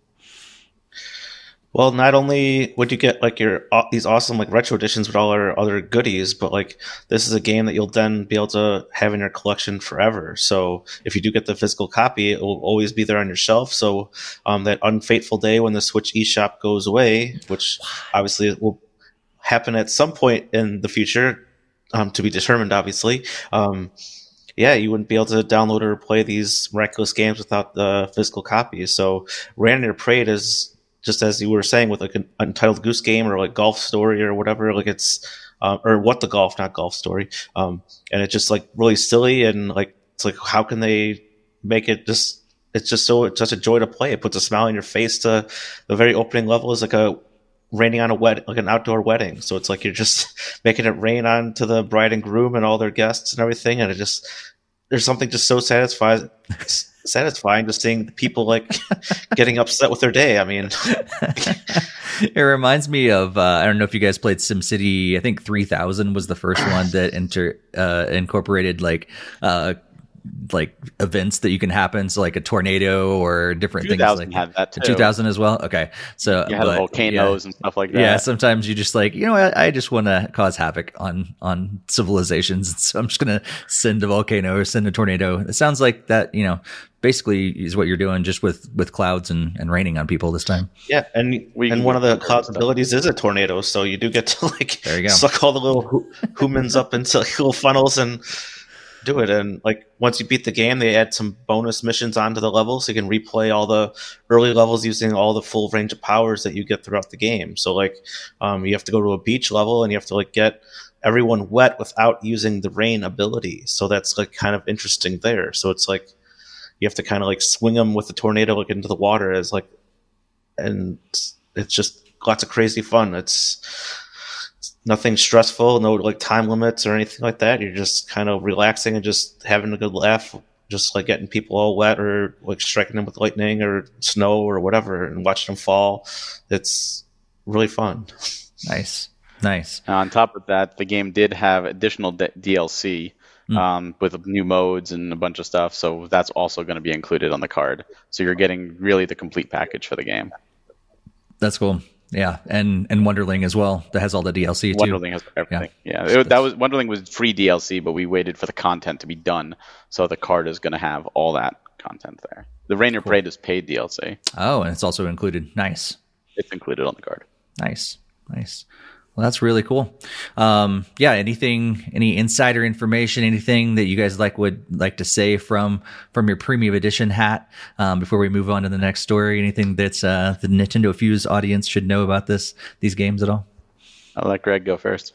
Speaker 3: Well, not only would you get like your uh, these awesome like retro editions with all our other goodies, but like this is a game that you'll then be able to have in your collection forever. So if you do get the physical copy, it will always be there on your shelf. So um, that unfateful day when the Switch eShop goes away, which obviously will happen at some point in the future, um, to be determined, obviously. Um, yeah, you wouldn't be able to download or play these miraculous games without the physical copies. So Rain on Your Parade is just as you were saying with like an untitled goose game or like golf story or whatever like it's um, or what the golf not golf story um, and it's just like really silly and like it's like how can they make it just it's just so it's a joy to play. It puts a smile on your face to the very opening level is like a raining on a wed like an outdoor wedding. So it's like you're just making it rain on to the bride and groom and all their guests and everything and it just there's something just so satisfying satisfying just seeing people like getting upset with their day. I mean,
Speaker 1: it reminds me of uh, I don't know if you guys played SimCity. I think 3000 was the first one that inter uh, incorporated like uh, like events that you can happen. So like a tornado or different things like
Speaker 2: had that too.
Speaker 1: 2000 as well. Okay. So
Speaker 2: you had but, volcanoes yeah. and stuff like that.
Speaker 1: Yeah. Sometimes you just like, you know, I, I just want to cause havoc on, on civilizations. So I'm just going to send a volcano or send a tornado. It sounds like that, you know, basically is what you're doing just with, with clouds and, and raining on people this time.
Speaker 3: Yeah. And, we and one of the cloud's abilities is a tornado. So you do get to like there you go. suck all the little humans up into little funnels and, do it. And like once you beat the game, they add some bonus missions onto the level, so you can replay all the early levels using all the full range of powers that you get throughout the game. So like, um, you have to go to a beach level and you have to like get everyone wet without using the rain ability. So that's like kind of interesting there. So it's like you have to kind of like swing them with the tornado like into the water as like, and it's just lots of crazy fun. It's nothing stressful, no like time limits or anything like that. You're just kind of relaxing and just having a good laugh just like getting people all wet or like striking them with lightning or snow or whatever and watching them fall. It's really fun.
Speaker 1: Nice, nice.
Speaker 2: on top of that, the game did have additional d- DLC
Speaker 1: Mm.
Speaker 2: um, with new modes and a bunch of stuff. So that's also going to be included on the card. So you're getting really the complete package for the game.
Speaker 1: That's cool. Yeah, and and Wonderling as well. That has all the DLC too.
Speaker 2: Wonderling has everything. Yeah, It- that was Wonderling was free DLC, but we waited for the content to be done. So the card is going to have all that content there. The Rainier Parade is paid DLC.
Speaker 1: Oh, and it's also included. Nice.
Speaker 2: It's included on the card.
Speaker 1: Nice, nice. Well, that's really cool. Um, yeah. Anything, any insider information, anything that you guys like would like to say from from your premium edition hat um, before we move on to the next story? Anything that's uh, the Nintendo Fuse audience should know about this these games at all?
Speaker 2: I'll let Greg go first.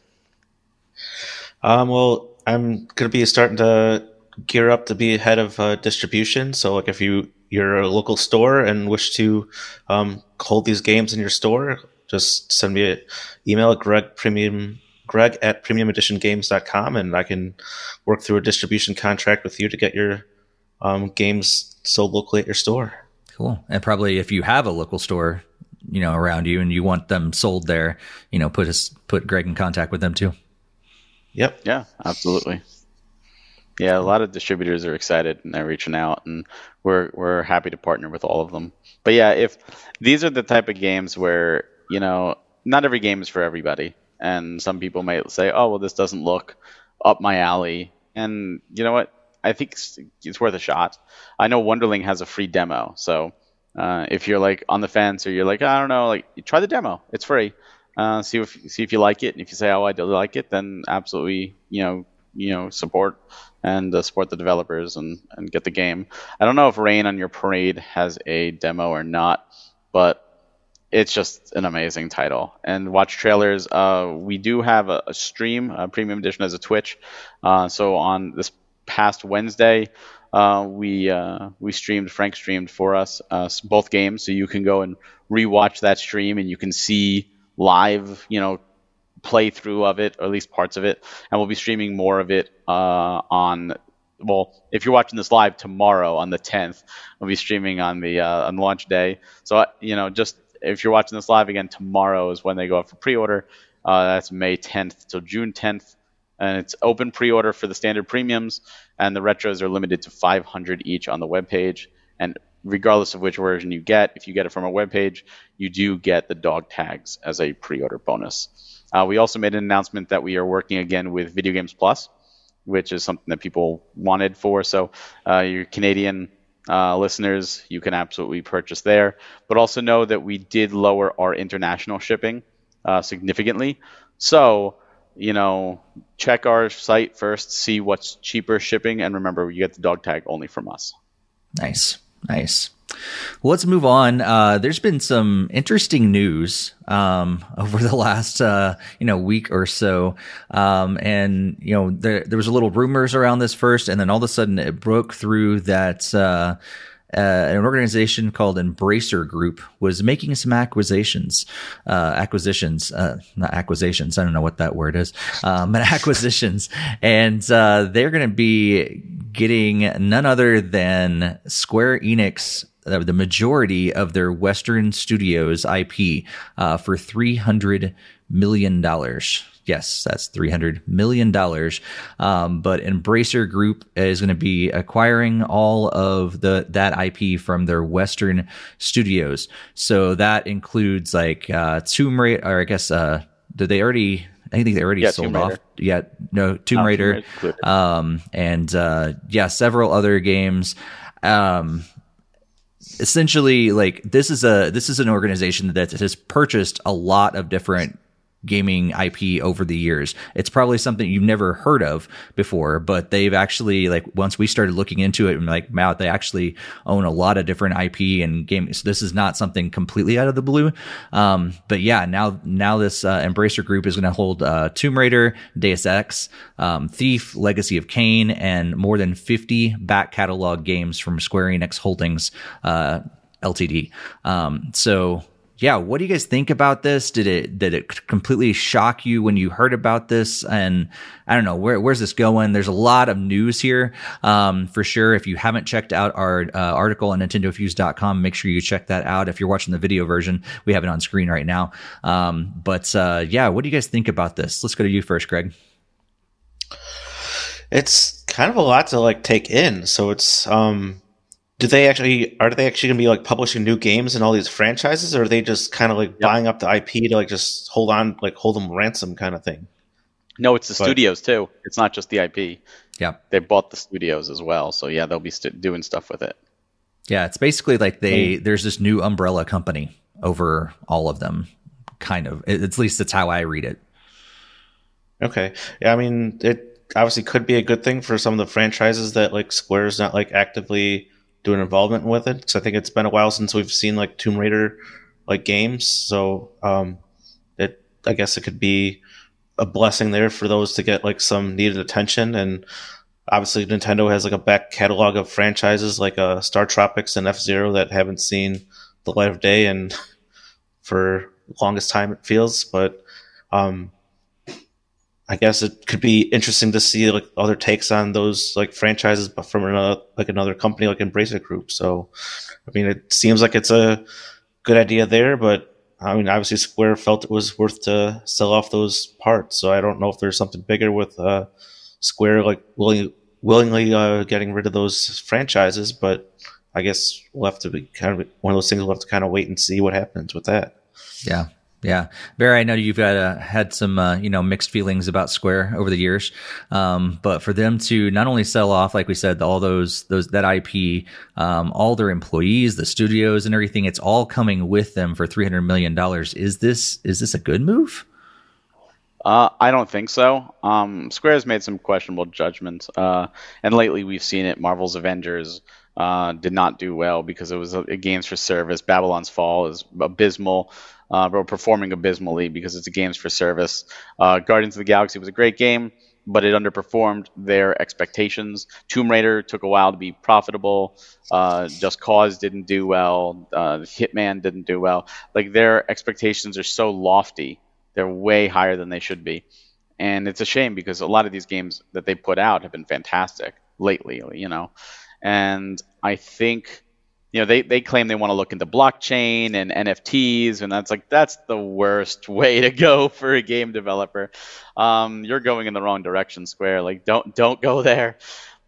Speaker 3: Um, well, I'm going to be starting to gear up to be head of uh, distribution. So, like, if you you're a local store and wish to um, hold these games in your store, just send me an email at Greg Premium Greg at premiumeditiongames.com and I can work through a distribution contract with you to get your um, games sold locally at your store.
Speaker 1: Cool. And probably if you have a local store, you know, around you and you want them sold there, you know, put us put Greg in contact with them too.
Speaker 3: Yep.
Speaker 2: Yeah, absolutely. Yeah, a lot of distributors are excited and they're reaching out, and we're we're happy to partner with all of them. But yeah, if these are the type of games where you know not every game is for everybody, and some people might say, "Oh, well, this doesn't look up my alley," and you know what? I think it's, worth a shot. I know Wonderling has a free demo, so uh, if you're like on the fence or you're like, I don't know, like try the demo. It's free. Uh, see if see if you like it, and if you say, "Oh, I do like it," then absolutely, you know, you know, support and uh, support the developers and and get the game. I don't know if Rain on Your Parade has a demo or not, but it's just an amazing title. And watch trailers. Uh, we do have a, a stream, a premium edition as a Twitch. Uh, so on this past Wednesday, uh, we uh, we streamed. Frank streamed for us uh, both games, so you can go and rewatch that stream, and you can see live, you know, playthrough of it, or at least parts of it. And we'll be streaming more of it uh, on. Well, if you're watching this live tomorrow on the 10th, we'll be streaming on the uh, on launch day. So you know, just if you're watching this live again, tomorrow is when they go up for pre-order. Uh, that's May 10th till June 10th, and it's open pre-order for the standard premiums, and the retros are limited to 500 each on the webpage. And regardless of which version you get, if you get it from our webpage, you do get the dog tags as a pre-order bonus. Uh, we also made an announcement that we are working again with Video Games Plus, which is something that people wanted for. So uh, your Canadian uh, listeners, you can absolutely purchase there. But also know that we did lower our international shipping uh, significantly. So you know, check our site first, see what's cheaper shipping, and remember, you get the dog tag only from us.
Speaker 1: Nice, nice. Well, let's move on. Uh, there's been some interesting news um, over the last uh, you know week or so, um, and you know there there was a little rumors around this first, and then all of a sudden it broke through that. Uh, uh, an organization called Embracer Group was making some acquisitions, uh, acquisitions, uh, not acquisitions. I don't know what that word is, um, but acquisitions, and uh, they're going to be getting none other than Square Enix. The majority of their Western Studios IP uh, for three hundred million dollars. Yes, that's three hundred million dollars. Um, but Embracer Group is going to be acquiring all of the that IP from their Western studios. So that includes like uh, Tomb Raider, or I guess uh, did they already? I think they already
Speaker 2: Yeah,
Speaker 1: sold off. Yeah, no, Tomb
Speaker 2: Tomb
Speaker 1: Raider,
Speaker 2: Raider
Speaker 1: um, and uh, yeah, several other games. Um, essentially like this is a this is an organization that has purchased a lot of different gaming IP over the years. It's probably something you've never heard of before, but they've actually like once we started looking into it and like wow, they actually own a lot of different IP and games. So this is not something completely out of the blue. Um, but yeah, now now this uh, Embracer Group is going to hold uh, Tomb Raider, Deus Ex, um, Thief, Legacy of Kain, and more than 50 back catalog games from Square Enix Holdings uh, Ltd. Um, so yeah, what do you guys think about this? Did it did it completely shock you when you heard about this? And I don't know where where's this going. There's a lot of news here um, for sure. If you haven't checked out our uh, article on NintendoFuse.com, make sure you check that out. If you're watching the video version, we have it on screen right now. Um, but uh, yeah, what do you guys think about this? Let's go to you first, Greg.
Speaker 3: It's kind of a lot to like take in. So it's um do they actually are they actually going to be like publishing new games and all these franchises or are they just kind of like yep. buying up the ip to like just hold on like hold them ransom kind of thing?
Speaker 2: No it's the but, studios too. It's not just the ip
Speaker 1: yeah
Speaker 2: they bought the studios as well so yeah they'll be st- doing stuff with it.
Speaker 1: Yeah it's basically like they mm. there's this new umbrella company over all of them kind of. At least that's how i read it.
Speaker 3: Okay. Yeah i mean it obviously could be a good thing for some of the franchises that like square's not like actively doing involvement with it because I think it's been a while since we've seen like Tomb Raider like games. So um, it I guess it could be a blessing there for those to get like some needed attention and obviously Nintendo has like a back catalog of franchises like uh, StarTropics and F Zero that haven't seen the light of day and for longest time it feels, but um, I guess it could be interesting to see like other takes on those like franchises, but from another like another company like Embracer Group. So, I mean, it seems like it's a good idea there, but I mean, obviously Square felt it was worth to sell off those parts. So I don't know if there's something bigger with uh, Square like willing, willingly uh, getting rid of those franchises, but I guess we'll have to be kind of one of those things. We'll have to kind of wait and see what happens with that.
Speaker 1: Yeah, yeah, Barry, I know you've uh, had some uh, you know mixed feelings about Square over the years, um, but for them to not only sell off, like we said, all those those that IP, um, all their employees, the studios, and everything, it's all coming with them for three hundred million dollars. Is this is this a good move?
Speaker 2: Uh, I don't think so. Um, Square has made some questionable judgments, uh, and lately we've seen it. Marvel's Avengers uh, did not do well because it was a, a games for service. Babylon's Fall is abysmal uh, but performing abysmally because it's a games for service. Uh, Guardians of the Galaxy was a great game, but it underperformed their expectations. Tomb Raider took a while to be profitable. Uh, Just Cause didn't do well. Uh, Hitman didn't do well. Like their expectations are so lofty, they're way higher than they should be. And it's a shame because a lot of these games that they put out have been fantastic lately, you know. And I think you know they, they claim they want to look into blockchain and nfts and that's like that's the worst way to go for a game developer um, you're going in the wrong direction square like don't don't go there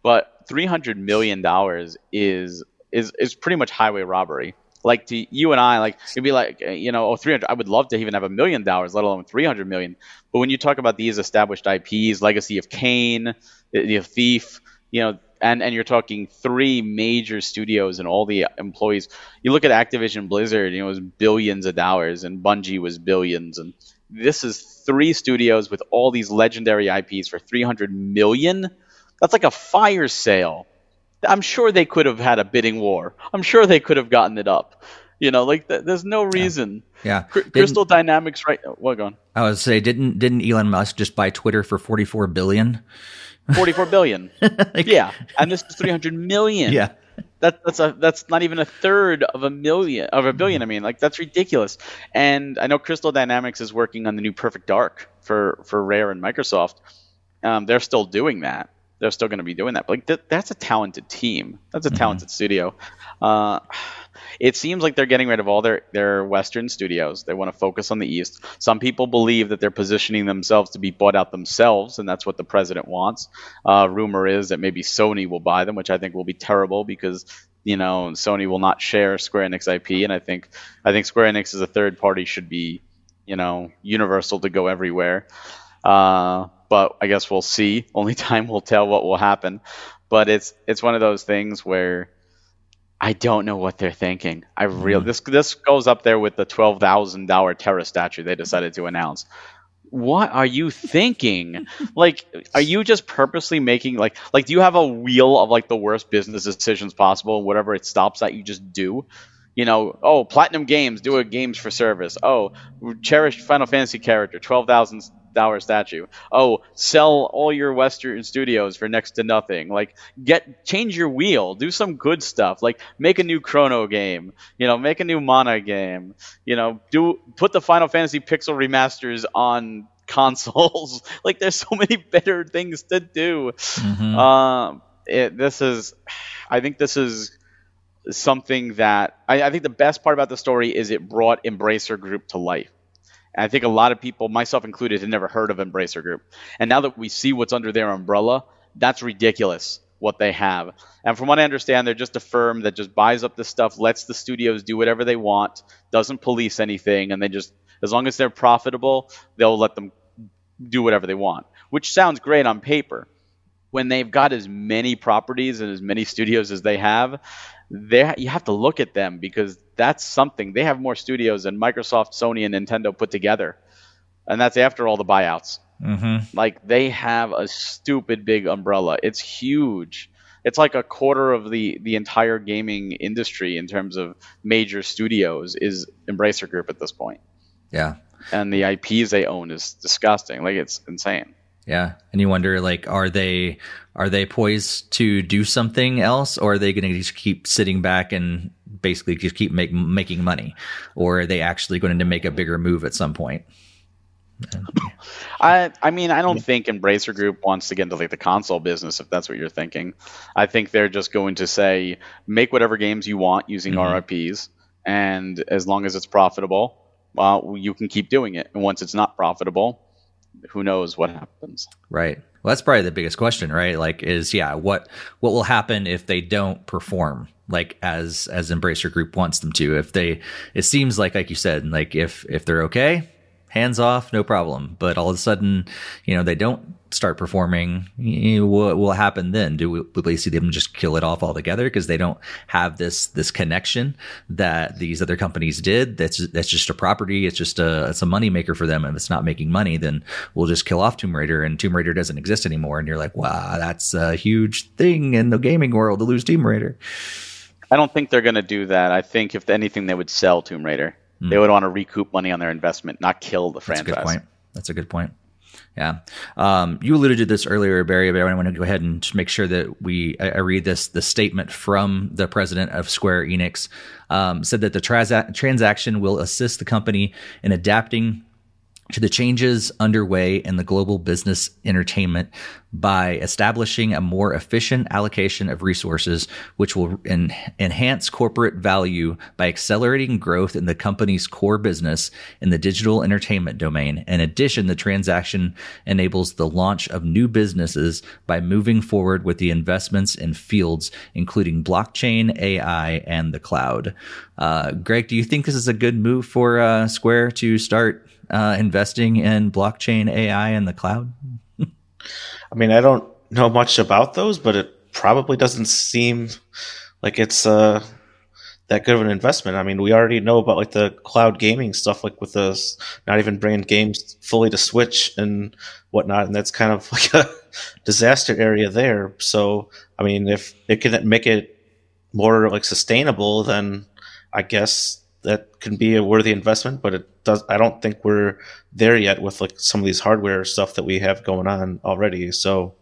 Speaker 2: but 300 million dollars is is is pretty much highway robbery like to you and I, like it'd be like you know, oh, 300. I would love to even have a million dollars, let alone 300 million. But when you talk about these established IPs, Legacy of Kain, the Thief, you know, and and you're talking three major studios and all the employees. You look at Activision Blizzard, you know, it was billions of dollars, and Bungie was billions, and this is three studios with all these legendary IPs for 300 million. That's like a fire sale. I'm sure they could have had a bidding war. I'm sure they could have gotten it up. You know, like th- there's no reason.
Speaker 1: Yeah,
Speaker 2: yeah. Crystal Dynamics, right? Oh, what well, on?
Speaker 1: I would say, didn't didn't Elon Musk just buy Twitter for 44 billion?
Speaker 2: 44 billion. like, yeah, and this is 300 million.
Speaker 1: Yeah.
Speaker 2: That, that's a that's not even a third of a million of a billion. I mean, like that's ridiculous. And I know Crystal Dynamics is working on the new Perfect Dark for for Rare and Microsoft. Um, they're still doing that. They're still going to be doing that. But like th- that's a talented team. That's a mm-hmm. talented studio. Uh, it seems like they're getting rid of all their, their Western studios. They want to focus on the East. Some people believe that they're positioning themselves to be bought out themselves, and that's what the president wants. Uh, rumor is that maybe Sony will buy them, which I think will be terrible because you know Sony will not share Square Enix IP, and I think I think Square Enix as a third party should be you know universal to go everywhere. Uh, but I guess we'll see. Only time will tell what will happen. But it's it's one of those things where I don't know what they're thinking. I really mm. this this goes up there with the twelve thousand dollar Terra statue they decided to announce. What are you thinking? like, are you just purposely making like like do you have a wheel of like the worst business decisions possible whatever it stops at you just do? You know, oh, Platinum Games do a games for service. Oh, cherished Final Fantasy character, twelve thousand dollar statue. Oh, sell all your Western studios for next to nothing. Like get change your wheel, do some good stuff. Like make a new Chrono game. You know, make a new Mana game. You know, do put the Final Fantasy Pixel remasters on consoles. like there's so many better things to do. Mm-hmm. Um, it, this is, I think this is something that I, I, think the best part about the story is it brought Embracer Group to life. I think a lot of people, myself included, had never heard of Embracer Group. And now that we see what's under their umbrella, that's ridiculous what they have. And from what I understand, they're just a firm that just buys up the stuff, lets the studios do whatever they want, doesn't police anything, and they just, as long as they're profitable, they'll let them do whatever they want, which sounds great on paper. When they've got as many properties and as many studios as they have, they you have to look at them because that's something. They have more studios than Microsoft, Sony, and Nintendo put together, and that's after all the buyouts. Mm-hmm. Like they have a stupid big umbrella. It's huge. It's like a quarter of the the entire gaming industry in terms of major studios is Embracer Group at this point.
Speaker 1: Yeah.
Speaker 2: And the IPs they own is disgusting. Like it's insane.
Speaker 1: Yeah, and you wonder like, are they are they poised to do something else, or are they going to just keep sitting back and basically just keep make, making money, or are they actually going to make a bigger move at some point?
Speaker 2: I I mean I don't think Embracer Group wants to get into like the console business if that's what you're thinking. I think they're just going to say make whatever games you want using mm-hmm. RIPs, and as long as it's profitable, well, you can keep doing it. And once it's not profitable, who knows what happens.
Speaker 1: Right. Well, that's probably the biggest question, right? Like, is yeah, what what will happen if they don't perform like as as Embracer Group wants them to? If they, it seems like like you said, like if if they're okay, hands off, no problem. But all of a sudden, you know, they don't start performing, what will happen then? Do we, we see them just kill it off altogether because they don't have this this connection that these other companies did? That's that's just a property. It's just a it's a money maker for them. And if it's not making money, then we'll just kill off Tomb Raider, and Tomb Raider doesn't exist anymore. And you're like, wow, that's a huge thing in the gaming world to lose Tomb Raider.
Speaker 2: I don't think they're going to do that. I think if anything, they would sell Tomb Raider. Mm. They would want to recoup money on their investment, not kill the franchise.
Speaker 1: That's a good point. That's a good point. Yeah. Um, you alluded to this earlier, Barry, but I want to go ahead and just make sure that we, I, I read this, the statement from the president of Square Enix um, said that the transaction will assist the company in adapting to the changes underway in the global business entertainment by establishing a more efficient allocation of resources, which will en- enhance corporate value by accelerating growth in the company's core business in the digital entertainment domain. In addition, the transaction enables the launch of new businesses by moving forward with the investments in fields including blockchain, AI, and the cloud. Uh, Greg, do you think this is a good move for uh, Square to start uh, investing in blockchain, AI, and the cloud?
Speaker 3: I mean, I don't know much about those, but it probably doesn't seem like it's uh, that good of an investment. I mean, we already know about like the cloud gaming stuff, like with us not even bringing games fully to Switch and whatnot, and that's kind of like a disaster area there. So, I mean, if it can make it more like sustainable, then I guess that can be a worthy investment, but it does. I don't think we're there yet with like some of these hardware stuff that we have going on already. So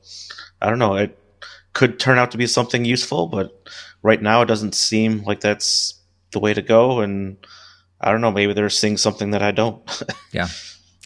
Speaker 3: I don't know. It could turn out to be something useful, but right now it doesn't seem like that's the way to go. And I don't know. Maybe they're seeing something that I don't.
Speaker 1: yeah,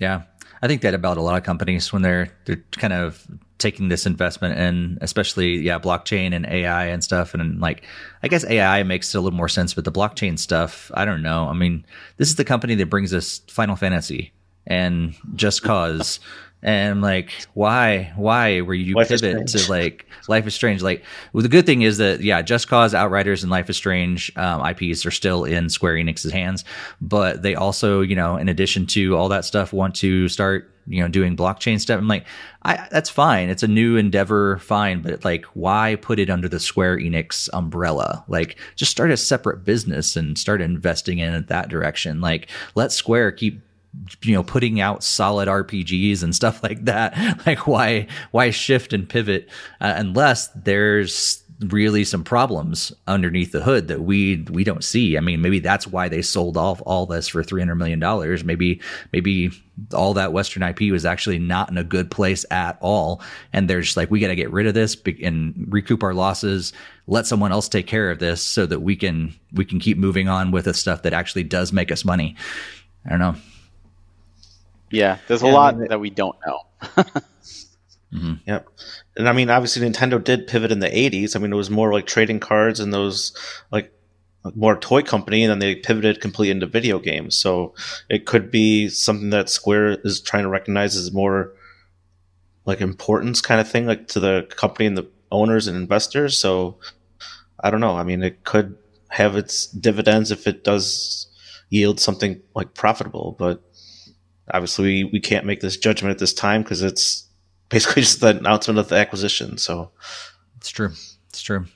Speaker 1: yeah. I think that about a lot of companies when they're they're kind of taking this investment in especially yeah blockchain and ai and stuff. And like i guess ai makes a little more sense but the blockchain stuff i don't know. I mean this is the company that brings us final fantasy and just cause. And like why why were you life pivot to like life is strange? Like well, the good thing is that yeah just cause outriders and life is strange um, ips are still in square enix's hands. But they also you know in addition to all that stuff want to start you know doing blockchain stuff. I'm like I, that's fine. It's a new endeavor fine but like why put it under the square enix umbrella? Like just start a separate business and start investing in it that direction. Like let square keep you know putting out solid RPGs and stuff like that. Like why why shift and pivot uh, unless there's really some problems underneath the hood that we we don't see. I mean, maybe that's why they sold off all this for three hundred million dollars. Maybe maybe all that Western IP was actually not in a good place at all, and they're just like, we got to get rid of this and recoup our losses. Let someone else take care of this so that we can we can keep moving on with the stuff that actually does make us money. I don't know.
Speaker 2: Yeah, there's a yeah, lot that we don't know.
Speaker 3: mm-hmm. Yep. And I mean, obviously, Nintendo did pivot in the 80s. I mean, it was more like trading cards and those, like, more toy company, and then they pivoted completely into video games. So it could be something that Square is trying to recognize as more, like, importance kind of thing, like, to the company and the owners and investors. So I don't know. I mean, it could have its dividends if it does yield something, like, profitable, but obviously we, we can't make this judgment at this time because it's basically just the announcement of the acquisition. So
Speaker 1: it's true. It's true.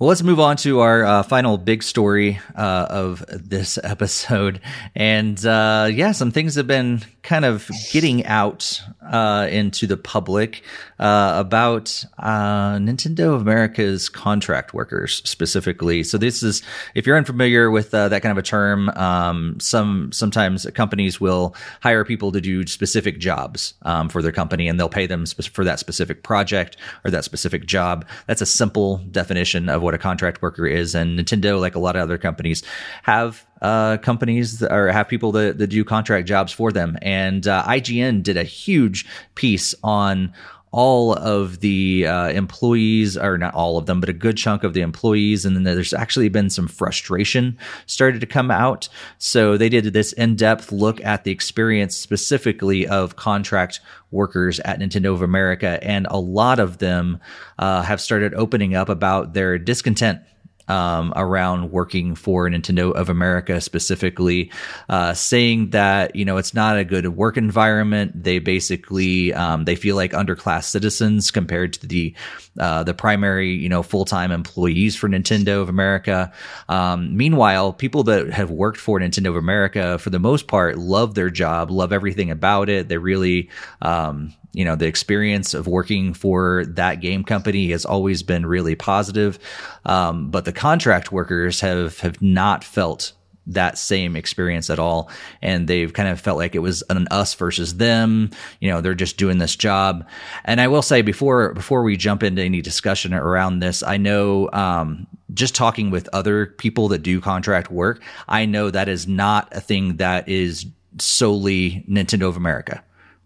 Speaker 1: Well, let's move on to our uh, final big story uh, of this episode. And uh, yeah, some things have been kind of getting out uh, into the public uh, about uh, Nintendo of America's contract workers specifically. So this is, if you're unfamiliar with that kind of a term, um, some sometimes companies will hire people to do specific jobs um, for their company, and they'll pay them for that specific project or that specific job. That's a simple definition of what a contract worker is. And Nintendo, like a lot of other companies, have uh, companies or have people that, that do contract jobs for them. And uh, IGN did a huge piece on all of the uh, employees, or not all of them, but a good chunk of the employees. And then there's actually been some frustration started to come out. So they did this in depth look at the experience specifically of contract workers at Nintendo of America. And a lot of them uh, have started opening up about their discontent um, around working for Nintendo of America specifically, uh, saying that you know it's not a good work environment. They basically um, they feel like underclass citizens compared to the uh, the primary you know full time employees for Nintendo of America. Um, meanwhile, people that have worked for Nintendo of America for the most part love their job, love everything about it. They really um, you know the experience of working for that game company has always been really positive. Um, but the contract workers have have not felt that same experience at all. And they've kind of felt like it was an us versus them. You know they're just doing this job. And i will say before before we jump into any discussion around this i know um, just talking with other people that do contract work i know that is not a thing that is solely nintendo of america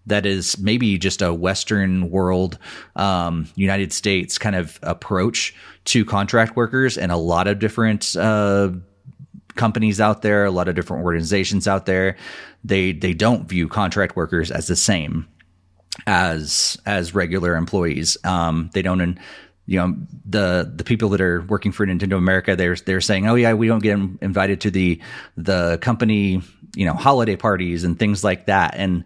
Speaker 1: that is maybe just a Western world, um, United States kind of approach to contract workers, and a lot of different uh, companies out there, a lot of different organizations out there. They they don't view contract workers as the same as as regular employees. Um, they don't. you know the the people that are working for Nintendo America, they're they're saying, oh yeah, we don't get invited to the the company you know holiday parties and things like that, and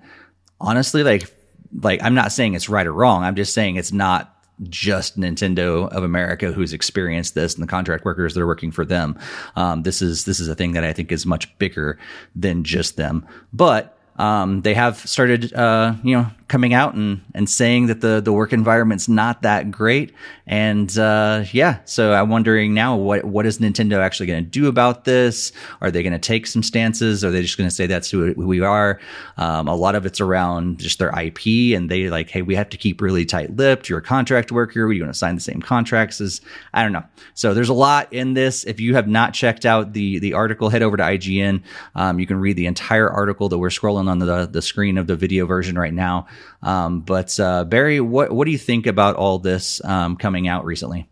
Speaker 1: honestly, like like I'm not saying it's right or wrong. I'm just saying it's not just Nintendo of America who's experienced this and the contract workers that are working for them. Um, this is this is a thing that I think is much bigger than just them. But um, they have started, uh, you know, coming out and, and saying that the, the work environment's not that great. And, uh, yeah, so I'm wondering now what, what is Nintendo actually going to do about this? Are they going to take some stances? Are they just going to say that's who we are? Um, a lot of it's around just their IP and they like, Hey, we have to keep really tight lipped. You're a contract worker. We want to sign the same contracts as, I don't know. So there's a lot in this. If you have not checked out the, the article, head over to IGN. Um, you can read the entire article that we're scrolling on the, the screen of the video version right now. Um, but uh, Barry, what what do you think about all this um, coming out recently?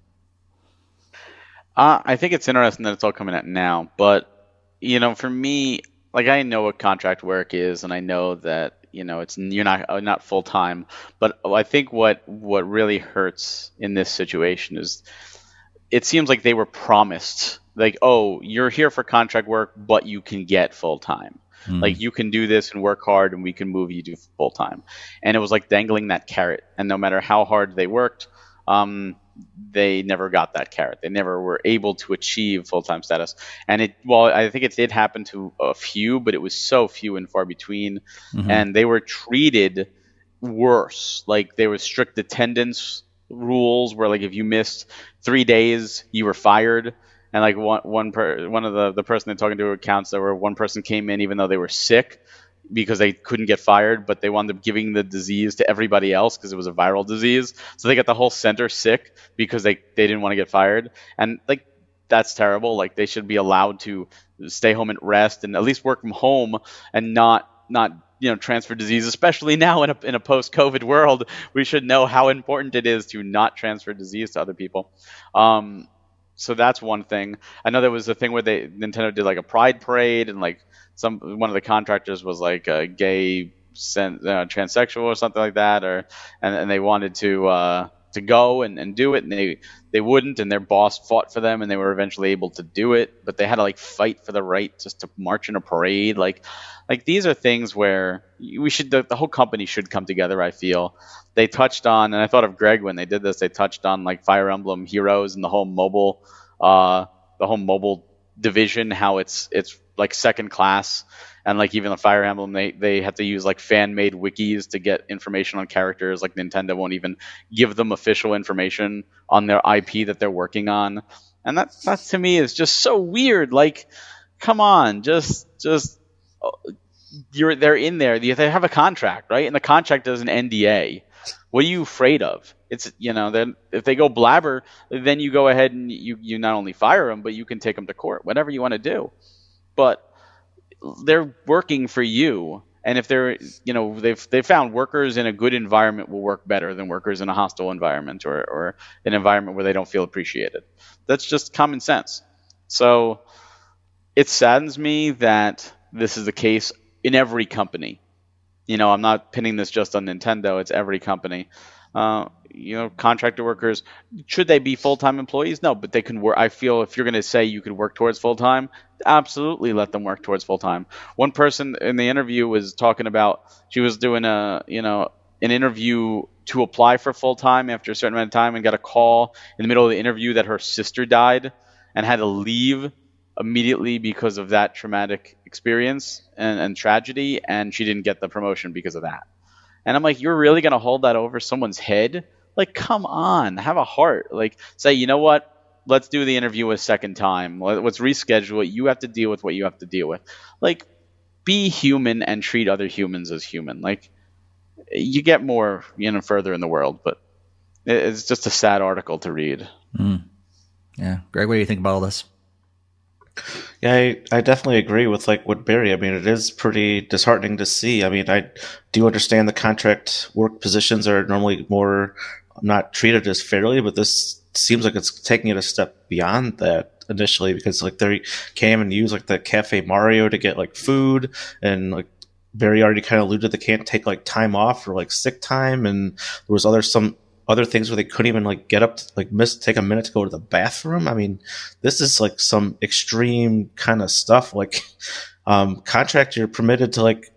Speaker 2: Uh, I think it's interesting that it's all coming out now, but you know, for me, like I know what contract work is, and I know that you know it's you're not uh, not full time. But I think what what really hurts in this situation is it seems like they were promised like, oh, you're here for contract work, but you can get full time. Mm. Like you can do this and work hard, and we can move you to full time. And it was like dangling that carrot. And no matter how hard they worked, um, they never got that carrot. They never were able to achieve full time status. And it, well, I think it did happen to a few, but it was so few and far between. Mm-hmm. And they were treated worse. Like there was strict attendance rules where like if you missed three days, you were fired. And like one one per, one of the the person they're talking to accounts that where one person came in even though they were sick because they couldn't get fired, but they wound up giving the disease to everybody else because it was a viral disease. So they got the whole center sick because they, they didn't want to get fired. And like that's terrible. Like they should be allowed to stay home and rest and at least work from home and not not you know transfer disease especially now in a, in a post-covid world we should know how important it is to not transfer disease to other people um, so that's one thing. I know there was a thing where they nintendo did like a pride parade and like some one of the contractors was like a gay sen- uh, transsexual or something like that, or and, and they wanted to uh, to go and, and do it, and they they wouldn't, and their boss fought for them, and they were eventually able to do it, but they had to like fight for the right just to march in a parade, like like these are things where we should the, the whole company should come together. I feel they touched on, and I thought of Greg when they did this. They touched on like Fire Emblem Heroes and the whole mobile, uh, the whole mobile division, how it's it's like second class. And like even the fire emblem they they have to use like fan made wikis to get information on characters. Like nintendo won't even give them official information on their ip that they're working on. And that that to me is just so weird. Like come on. Just just uh, you're they're in there. They have a contract right? And the contract is an nda what are you afraid of? It's you know then if they go blabber then you go ahead and you you not only fire them but you can take them to court. Whatever you want to do but they're working for you. And if they're, you know, they've they found workers in a good environment will work better than workers in a hostile environment or, or an environment where they don't feel appreciated. That's just common sense. So it saddens me that this is the case in every company. You know, I'm not pinning this just on Nintendo; it's every company. Uh, you know, contractor workers should they be full time employees? No, but they can work. I feel if you're going to say you could work towards full time, absolutely let them work towards full time. One person in the interview was talking about she was doing a you know an interview to apply for full time after a certain amount of time and got a call in the middle of the interview that her sister died and had to leave immediately because of that traumatic experience and, and tragedy and she didn't get the promotion because of that. And I'm like, you're really gonna hold that over someone's head? Like, come on, have a heart. Like, say, you know what? let's do the interview a second time. Let's reschedule it. You have to deal with what you have to deal with. Like, be human and treat other humans as human. Like, you get more, you know, further in the world, but it's just a sad article to read.
Speaker 1: Mm. Yeah, Greg, what do you think about all this?
Speaker 3: Yeah, I, I definitely agree with like what Barry. I mean, it is pretty disheartening to see. I mean, I do understand the contract work positions are normally more not treated as fairly, but this seems like it's taking it a step beyond that initially because like they came and use like the Cafe Mario to get like food and like Barry already kind of alluded they can't take like time off or like sick time and there was other some other things where they couldn't even like get up to, like miss take a minute to go to the bathroom. I mean, this is like some extreme kind of stuff. Like um contract you're permitted to like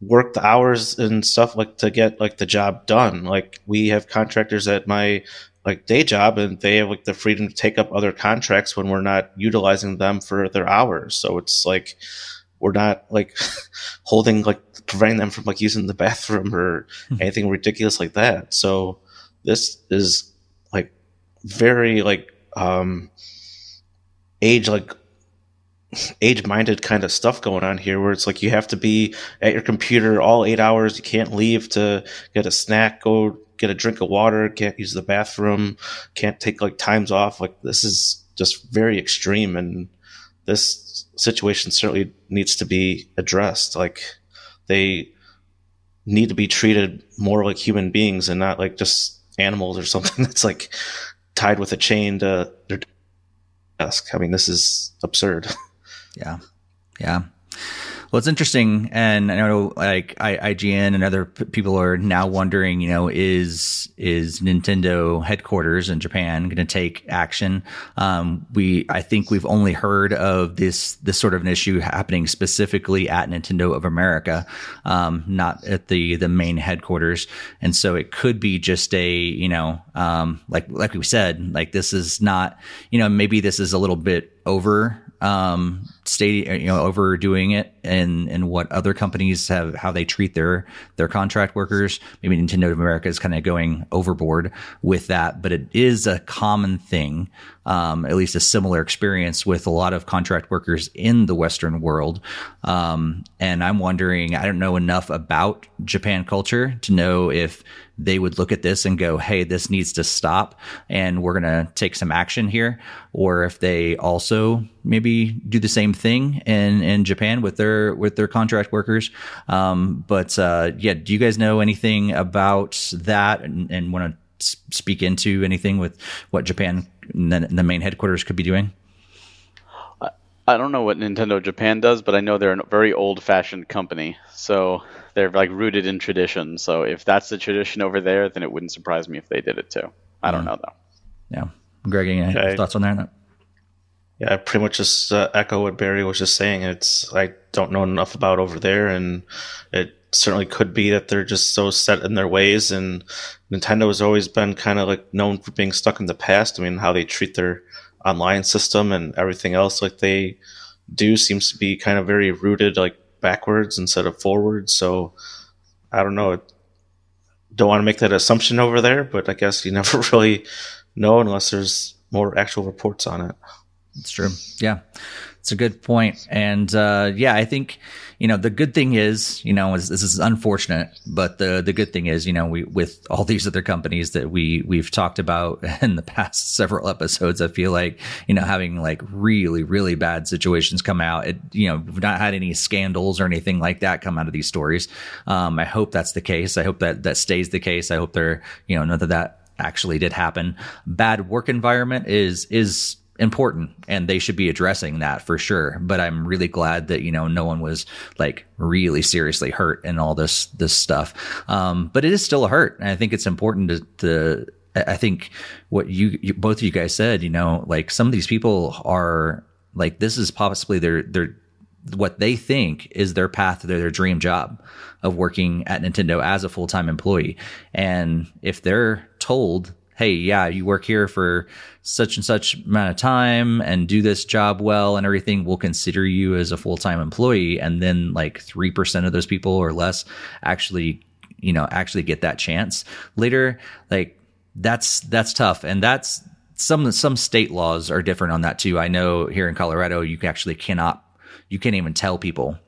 Speaker 3: work the hours and stuff like to get like the job done. Like we have contractors at my like day job and they have like the freedom to take up other contracts when we're not utilizing them for their hours. So it's like we're not like holding like preventing them from like using the bathroom or hmm. anything ridiculous like that. So this is like very like um age like age minded kind of stuff going on here where it's like you have to be at your computer all eight hours you can't leave to get a snack go get a drink of water, can't use the bathroom, can't take like times off. Like this is just very extreme and this situation certainly needs to be addressed. Like they need to be treated more like human beings and not like just animals or something that's like tied with a chain to their desk. I mean, this is absurd.
Speaker 1: Yeah. Yeah. Well, it's interesting, and I know like I, IGN and other p- people are now wondering, you know, is is Nintendo headquarters in Japan going to take action? Um, we, I think we've only heard of this this sort of an issue happening specifically at Nintendo of America, um, not at the the main headquarters, and so it could be just a, you know, um, like like we said, like this is not, you know, maybe this is a little bit over um, state you know overdoing it and and what other companies have how they treat their their contract workers maybe nintendo of america is kind of going overboard with that but it is a common thing um, at least a similar experience with a lot of contract workers in the western world um, and i'm wondering i don't know enough about japan culture to know if they would look at this and go, Hey, this needs to stop and we're going to take some action here. Or if they also maybe do the same thing in, in Japan with their, with their contract workers. Um, but, uh, yeah, do you guys know anything about that and, and want to speak into anything with what Japan, the, the main headquarters could be doing?
Speaker 2: I don't know what Nintendo Japan does, but I know they're a very old-fashioned company. So they're like rooted in tradition. So if that's the tradition over there, then it wouldn't surprise me if they did it too. I don't mm. know though.
Speaker 1: Yeah, Greg, any okay. thoughts on that?
Speaker 3: Yeah, I pretty much just uh, echo what Barry was just saying. It's I don't know enough about over there, and it certainly could be that they're just so set in their ways. And Nintendo has always been kind of like known for being stuck in the past. I mean, how they treat their online system and everything else like they do seems to be kind of very rooted like backwards instead of forwards. So I don't know. Don't want to make that assumption over there, but I guess you never really know unless there's more actual reports on it.
Speaker 1: It's true. Yeah, it's a good point. And uh, yeah, I think you know, the good thing is, you know, is, this is unfortunate, but the the good thing is, you know, we with all these other companies that we we've talked about in the past several episodes, I feel like, you know, having like really really bad situations come out. It, you know, we've not had any scandals or anything like that come out of these stories. Um, I hope that's the case. I hope that that stays the case. I hope they're, you know, none of that actually did happen. Bad work environment is is important and they should be addressing that for sure. But i'm really glad that you know no one was like really seriously hurt in all this this stuff. Um, but it is still a hurt. And i think it's important to, to i think what you, you, both of you guys said you know like some of these people are like this is possibly their their what they think is their path to their, dream job of working at Nintendo as a full-time employee. And if they're told hey, yeah, you work here for such and such amount of time and do this job well and everything, we'll consider you as a full time employee. And then like 3% of those people or less actually, you know, actually get that chance later. Like that's, that's tough. And that's, some some state laws are different on that too. I know here in Colorado, you actually cannot, you can't even tell people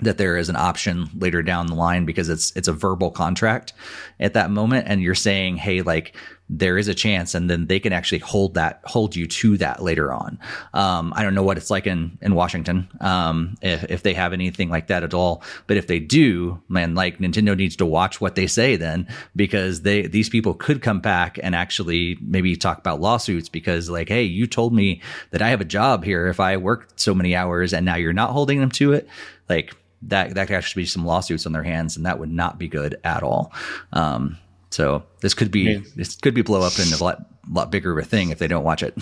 Speaker 1: that there is an option later down the line because it's it's a verbal contract at that moment. And you're saying hey like there is a chance and then they can actually hold that hold you to that later on. Um, i don't know what it's like in in washington um, if, if they have anything like that at all. But if they do man like nintendo needs to watch what they say then because they these people could come back and actually maybe talk about lawsuits because like hey you told me that i have a job here if i work so many hours and now you're not holding them to it like that that could actually be some lawsuits on their hands and that would not be good at all um, so this could be yeah. this could be blow up in a lot lot bigger of a thing if they don't watch it.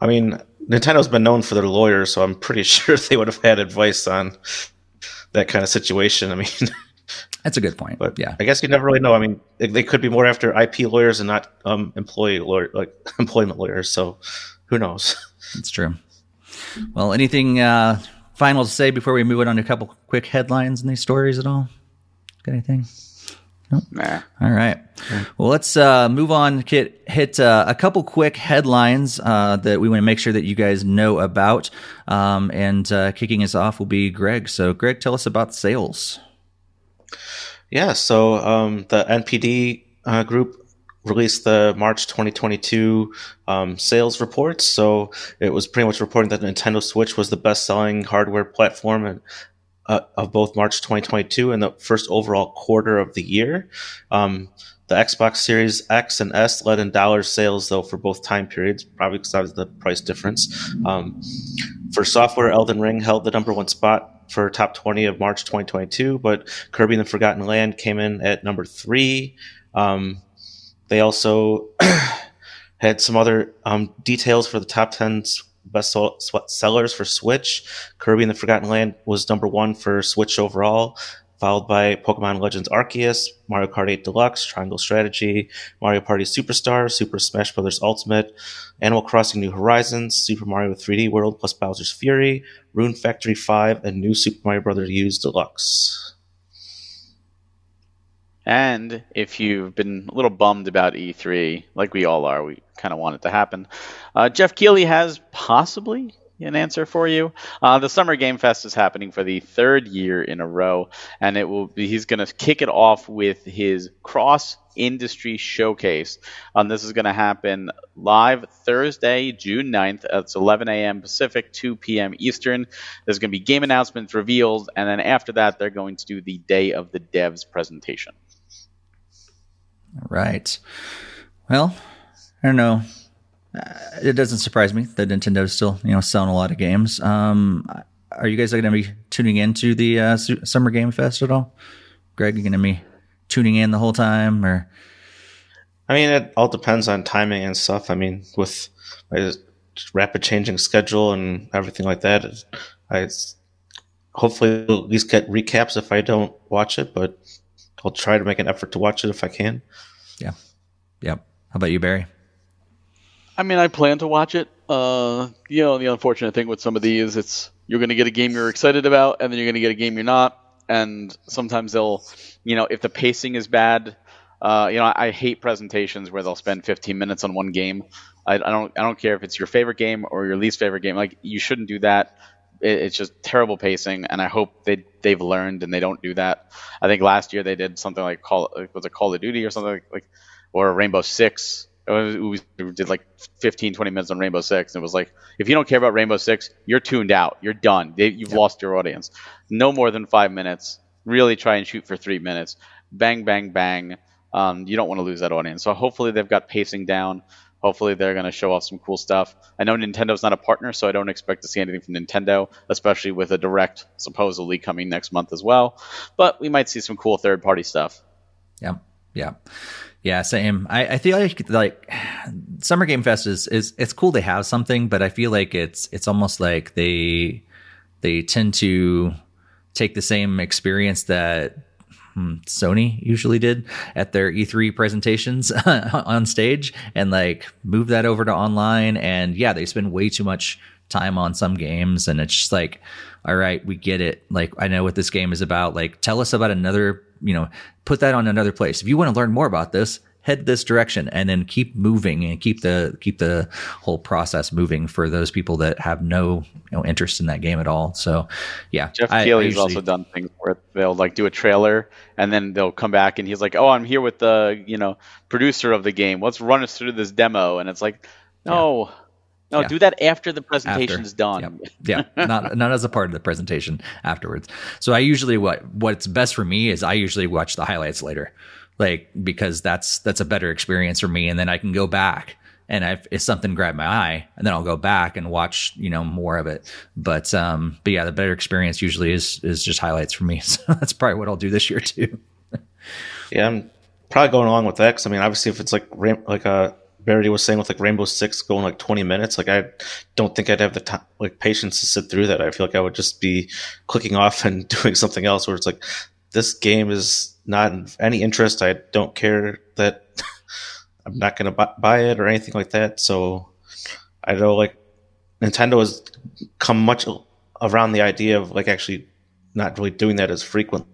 Speaker 3: I mean, Nintendo's been known for their lawyers, so I'm pretty sure they would have had advice on that kind of situation. I mean,
Speaker 1: that's a good point. But yeah,
Speaker 3: I guess you never really know. I mean, they could be more after IP lawyers and not um, employee lawyer, like employment lawyers. So who knows?
Speaker 1: That's true. Well, anything uh, final to say before we move on to a couple quick headlines in these stories at all? Got anything? Nope. Nah. All right. Well, let's uh, move on. Hit, hit uh, a couple quick headlines uh, that we want to make sure that you guys know about. Um, and uh, kicking us off will be Greg. So, Greg, tell us about sales.
Speaker 3: Yeah. So, um, the NPD uh, group released the March 2022 um, sales reports. So, it was pretty much reporting that Nintendo Switch was the best selling hardware platform uh, of both March 2022 and the first overall quarter of the year. Um, the Xbox Series X and S led in dollar sales, though, for both time periods, probably because of the price difference. Um, for software, Elden Ring held the number one spot for top 20 of March 2022, but Kirby and the Forgotten Land came in at number three. Um, they also had some other um, details for the top 10 best sellers for Switch. Kirby and the Forgotten Land was number one for Switch overall. followed by Pokemon Legends Arceus, Mario Kart 8 Deluxe, Triangle Strategy, Mario Party Superstar, Super Smash Bros. Ultimate, Animal Crossing New Horizons, Super Mario 3D World plus Bowser's Fury, Rune Factory 5, and New Super Mario Bros. U Deluxe.
Speaker 2: And if you've been a little bummed about E3, like we all are, we kind of want it to happen. Uh, Geoff Keighley has possibly an answer for you. Uh, the Summer Game Fest is happening for the third year in a row, and it will be, he's going to kick it off with his cross industry showcase. Um, this is going to happen live Thursday, June 9th. It's 11 a.m. Pacific, 2 p.m. Eastern. There's going to be game announcements, reveals, and then after that, they're going to do the Day of the Devs presentation.
Speaker 1: Right. Well, I don't know. Uh, it doesn't surprise me that Nintendo's still, you know, selling a lot of games. Um, are you guys going to be tuning into the uh, Summer Game Fest at all? Greg, you going to be tuning in the whole time, or?
Speaker 3: I mean, it all depends on timing and stuff. I mean, with my rapid changing schedule and everything like that, I hopefully at least get recaps if I don't watch it, but I'll try to make an effort to watch it if I can.
Speaker 1: Yeah. Yep. How about you, Barry?
Speaker 4: I mean, I plan to watch it. Uh, you know, the unfortunate thing with some of these, it's you're going to get a game you're excited about, and then you're going to get a game you're not. And sometimes they'll, you know, if the pacing is bad, uh, you know, I, I, hate presentations where they'll spend 15 minutes on one game. I, I, don't, I don't care if it's your favorite game or your least favorite game. Like, you shouldn't do that. It, it's just terrible pacing, and I hope they they've learned and they don't do that. I think last year they did something like Call was it Call of Duty or something like, like or Rainbow Six we did like 15, 20 minutes on Rainbow Six. And it was like, if you don't care about Rainbow Six, you're tuned out. You're done. They, you've yep. lost your audience. No more than five minutes. Really try and shoot for three minutes. Bang, bang, bang. Um, you don't want to lose that audience. So hopefully they've got pacing down. Hopefully they're going to show off some cool stuff. I know Nintendo's not a partner, so I don't expect to see anything from Nintendo, especially with a direct supposedly coming next month as well. But we might see some cool third party stuff.
Speaker 1: Yeah. Yeah. Yeah, same. I, I feel like like Summer Game Fest is, is it's cool to have something, but I feel like it's it's almost like they they tend to take the same experience that Hmm, Sony usually did at their E3 presentations on stage and like move that over to online. And yeah, they spend way too much time on some games, and it's just like, all right, we get it. Like I know what this game is about. Like tell us about another you know, put that on another place. If you want to learn more about this, head this direction and then keep moving and keep the keep the whole process moving for those people that have no you know interest in that game at all. So yeah,
Speaker 2: Keighley's usually, also done things where they'll like do a trailer and then they'll come back and he's like, "Oh, I'm here with the you know producer of the game. Let's run us through this demo." And it's like, no. Yeah. No, yeah. do that after the presentation's after. done.
Speaker 1: Yeah, yeah. not not as a part of the presentation afterwards. So I usually what what's best for me is I usually watch the highlights later, like because that's that's a better experience for me, and then I can go back and if, if something grabbed my eye, and then I'll go back and watch you know more of it. But um, but yeah, the better experience usually is is just highlights for me. So that's probably what I'll do this year too.
Speaker 3: yeah, I'm probably going along with that. Cause I mean, obviously, if it's like like a Barry was saying with like Rainbow Six going like 20 minutes, like I don't think I'd have the time, like patience to sit through that. I feel like I would just be clicking off and doing something else where it's like, this game is not any interest. I don't care that I'm not going to buy it or anything like that. So I know like Nintendo has come much around the idea of like actually not really doing that as frequent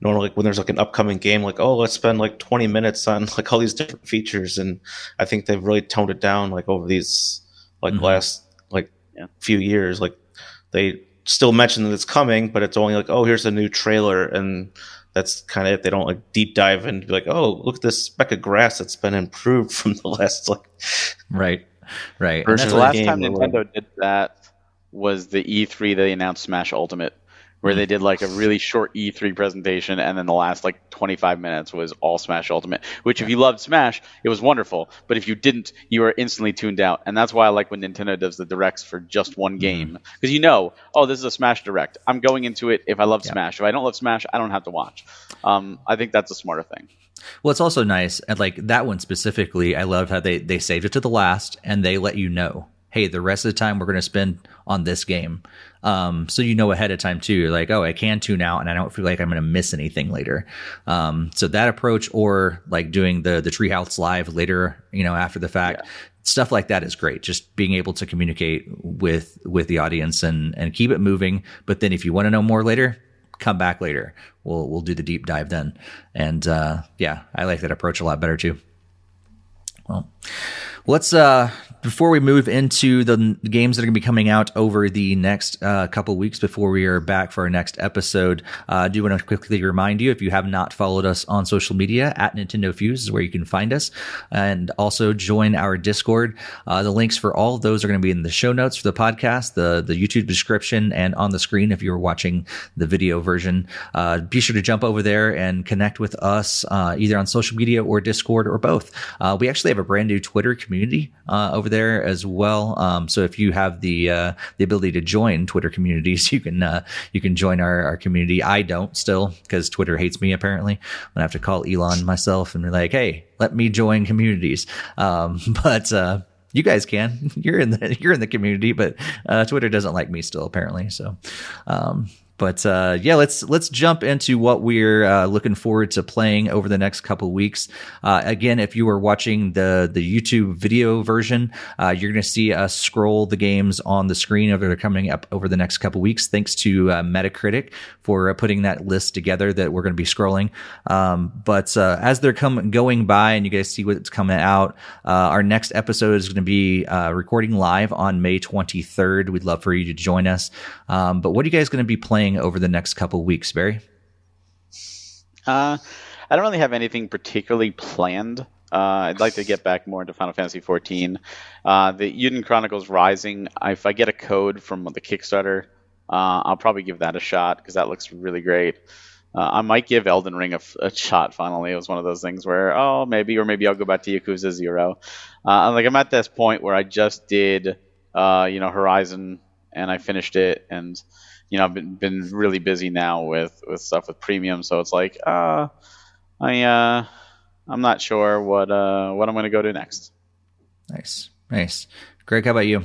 Speaker 3: normally like when there's like an upcoming game like oh let's spend like 20 minutes on like all these different features and i think they've really toned it down like over these like mm-hmm. last like yeah. few years like they still mention that it's coming but it's only like oh here's a new trailer and that's kind of it. They don't like deep dive and be like oh look at this speck of grass that's been improved from the last like
Speaker 1: right right.
Speaker 2: The last time nintendo did that was the e3 they announced smash ultimate where they did like a really short E3 presentation, and then the last like 25 minutes was all Smash Ultimate. Which, if you loved Smash, it was wonderful. But if you didn't, you were instantly tuned out. And that's why I like when Nintendo does the directs for just one mm-hmm. game, because you know, oh, this is a Smash Direct. I'm going into it if I love yeah. Smash. If I don't love Smash, I don't have to watch. Um, I think that's a smarter thing.
Speaker 1: Well, it's also nice, and like that one specifically, I love how they they saved it to the last, and they let you know hey, the rest of the time we're going to spend on this game. Um, so you know ahead of time too. You're like, oh, I can tune out, and I don't feel like I'm going to miss anything later. Um, so that approach, or like doing the the Treehouse live later, you know, after the fact, yeah. stuff like that is great. Just being able to communicate with with the audience and and keep it moving. But then if you want to know more later, come back later. We'll we'll do the deep dive then. And uh, yeah, I like that approach a lot better too. Well, let's uh before we move into the games that are going to be coming out over the next uh, couple weeks before we are back for our next episode, uh, I do want to quickly remind you if you have not followed us on social media at Nintendo Fuse is where you can find us, and also join our Discord. Uh, the links for all of those are going to be in the show notes for the podcast, the the YouTube description, and on the screen if you're watching the video version. Uh, be sure to jump over there and connect with us uh, either on social media or Discord or both. We actually have a brand new Twitter community over over there as well. Um, so if you have the uh, the ability to join Twitter communities, you can uh, you can join our, our community. I don't still because Twitter hates me. Apparently, I'm gonna have to call Elon myself and be like, "Hey, let me join communities." Um, but uh, you guys can. You're in the you're in the community, but uh, Twitter doesn't like me still apparently. So, um, but uh, yeah, let's let's jump into what we're uh, looking forward to playing over the next couple weeks. Uh, again, if you are watching the the YouTube video version, uh, you're going to see us scroll the games on the screen over coming up over the next couple weeks. Thanks to uh, Metacritic for uh, putting that list together that we're going to be scrolling. Um, but as they're coming going by, and you guys see what's coming out, our next episode is going to be recording live on May 23rd. We'd love for you to join us. Um, but what are you guys going to be playing? Over the next couple weeks, Barry?
Speaker 2: Uh, I don't really have anything particularly planned. Uh, I'd like to get back more into Final Fantasy XIV. Uh, the Eiyuden Chronicles Rising, if I get a code from the Kickstarter, uh, I'll probably give that a shot because that looks really great. Uh, I might give Elden Ring a, a, shot. Finally, it was one of those things where, oh, maybe, or maybe I'll go back to Yakuza Zero. Uh, like I'm at this point where I just did, you know, Horizon, and I finished it, and you know, I've been, been really busy now with, with stuff with premium. So it's like, uh, I, uh, I'm not sure what, uh, what I'm going to go to next.
Speaker 1: Nice. Nice. Greg, how about you?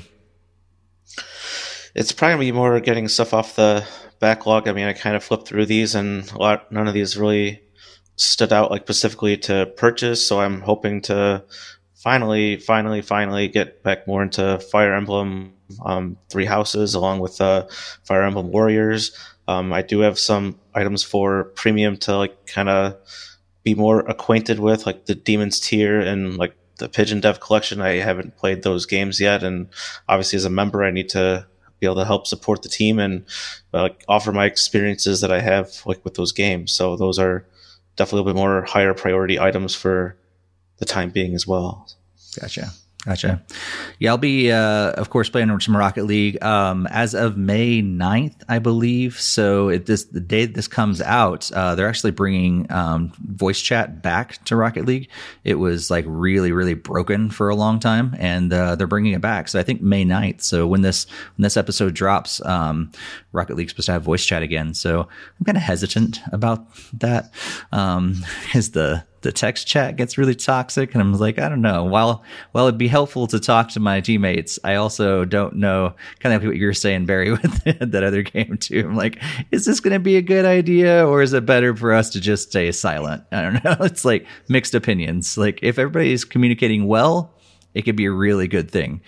Speaker 3: It's probably more getting stuff off the backlog. I mean, I kind of flipped through these and a lot, none of these really stood out like specifically to purchase. So I'm hoping to finally, finally, finally get back more into Fire Emblem um, Three Houses along with uh, Fire Emblem Warriors. Um, I do have some items for premium to like kind of be more acquainted with, like the Demon's Tier and like the Pigeon Dev collection. I haven't played those games yet, and obviously as a member, I need to be able to help support the team and uh, like offer my experiences that I have like with those games. So those are definitely a little bit more higher priority items for the time being as well.
Speaker 1: Gotcha. Gotcha. Yeah, I'll be, uh, of course, playing some Rocket League um, as of May 9th, I believe. So it, this the day this comes out, uh, they're actually bringing um, voice chat back to Rocket League. It was like really, really broken for a long time, and uh, they're bringing it back. So I think May 9th. So when this when this episode drops, um, Rocket League's supposed to have voice chat again. So I'm kind of hesitant about that. Um, is the the text chat gets really toxic and I'm like, I don't know. While while it'd be helpful to talk to my teammates, I also don't know kind of what you're saying, Barry, with that other game too. I'm like, is this gonna be a good idea or is it better for us to just stay silent? I don't know. It's like mixed opinions. Like if everybody's communicating well, it could be a really good thing.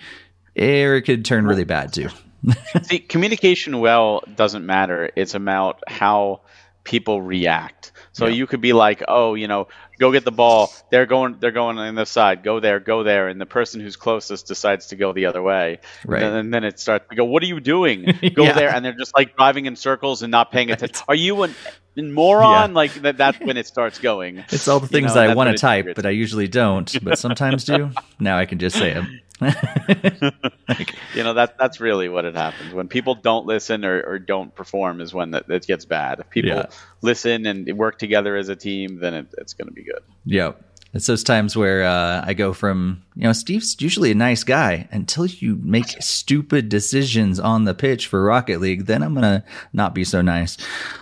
Speaker 1: Or it could turn really bad too.
Speaker 2: See, communication well doesn't matter. It's about how people react. So yeah. you could be like, oh, you know, go get the ball. They're going, they're going on the side. Go there, go there, and the person who's closest decides to go the other way. Right. And, and then it starts to go. What are you doing? Go yeah. there, and they're just like driving in circles and not paying attention. Are you an, an moron? Yeah. Like that, that's when it starts going.
Speaker 1: It's all the things you know, I want to type, but I usually don't. But sometimes do. Now I can just say them.
Speaker 2: like, you know that that's really what it happens when people don't listen or, or don't perform is when that, that gets bad. If people yeah. listen and work together as a team, then it, it's going to be good.
Speaker 1: Yep. It's those times where uh, I go from you know, Steve's usually a nice guy until you make stupid decisions on the pitch for Rocket League. Then I'm gonna not be so nice.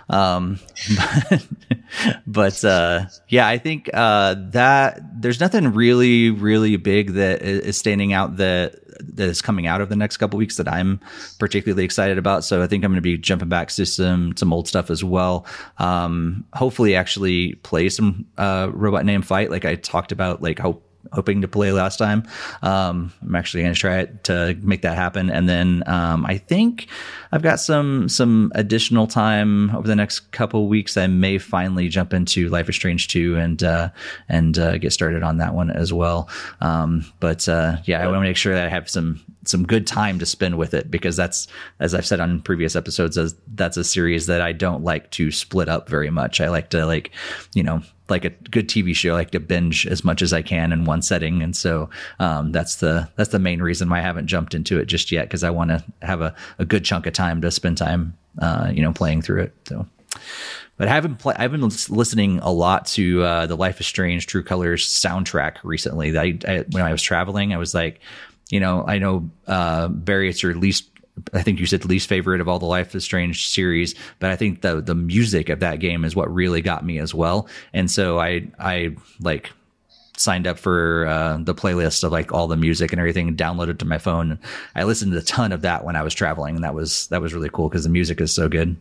Speaker 1: Um, but, but uh, yeah, I think uh, that there's nothing really, really big that is standing out that that is coming out of the next couple weeks that I'm particularly excited about. So I think I'm going to be jumping back to some some old stuff as well. Um, hopefully, actually play some uh, Robot Named Fight like I talked about. Like hope hoping to play last time. Um, I'm actually going to try it to make that happen. And then um, I think I've got some some additional time over the next couple weeks. I may finally jump into Life is Strange 2 and uh, and uh, get started on that one as well. Um, but uh, yeah, I want to make sure that I have some some good time to spend with it because that's as I've said on previous episodes, as that's a series that I don't like to split up very much. I like to like you know like a good TV show, I like to binge as much as I can in one setting, and so um, that's the that's the main reason why I haven't jumped into it just yet because I want to have a, a good chunk of time to spend time, uh, you know, playing through it. So, but I haven't play, I've been listening a lot to uh, the Life is Strange True Colors soundtrack recently. I, I, when I was traveling, I was like, you know, I know uh, Barry, it's your least I think you said least favorite of all the Life is Strange series, but I think the the music of that game is what really got me as well. And so I I like signed up for uh, the playlist of like all the music and everything downloaded to my phone. I listened to a ton of that when I was traveling, and that was that was really cool because the music is so good.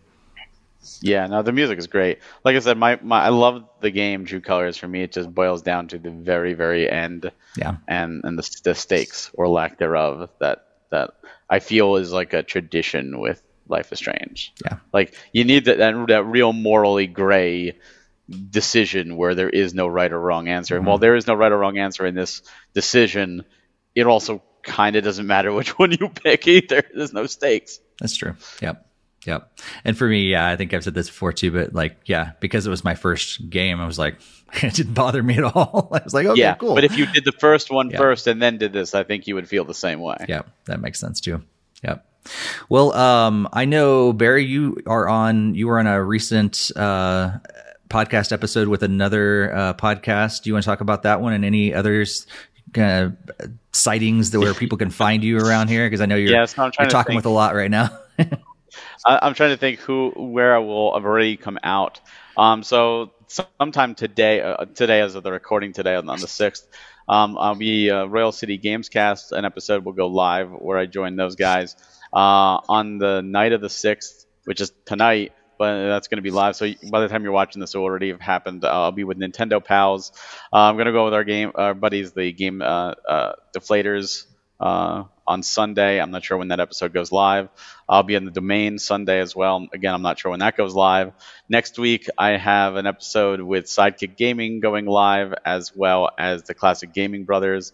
Speaker 2: Yeah, no, the music is great. Like I said, my, my I love the game True Colors. For me, it just boils down to the very very end.
Speaker 1: Yeah,
Speaker 2: and and the, the stakes or lack thereof that that I feel is like a tradition with Life is Strange.
Speaker 1: Yeah.
Speaker 2: Like you need that that, that real morally gray decision where there is no right or wrong answer. Mm-hmm. And while there is no right or wrong answer in this decision, it also kind of doesn't matter which one you pick either. There's no stakes.
Speaker 1: That's true. Yep. Yep. And for me, yeah, I think I've said this before too, but like, yeah, because it was my first game, I was like, it didn't bother me at all. I was like, okay,
Speaker 2: yeah,
Speaker 1: cool.
Speaker 2: But if you did the first one yeah. first and then did this, I think you would feel the same way.
Speaker 1: Yeah, that makes sense too. Yep. Well, um, I know Barry, you are on. You were on a recent uh, podcast episode with another uh, podcast. Do you want to talk about that one and any others? Uh, sightings that where people can find you around here because I know you're, yes, no, you're talking with a lot right now.
Speaker 2: I, am trying to think who where I will have already come out. Um, so sometime today, uh, today as of the recording today on, on the sixth, um, I'll be uh, Royal City Gamescast. An episode will go live where I join those guys uh, on the night of the sixth, which is tonight. But that's going to be live. So by the time you're watching this, will already have happened. I'll be with Nintendo pals. Uh, I'm going to go with our game, our buddies, the game uh, uh, deflators uh, on Sunday. I'm not sure when that episode goes live. I'll be in the domain Sunday as well. Again, I'm not sure when that goes live. Next week, I have an episode with Sidekick Gaming going live, as well as the Classic Gaming Brothers.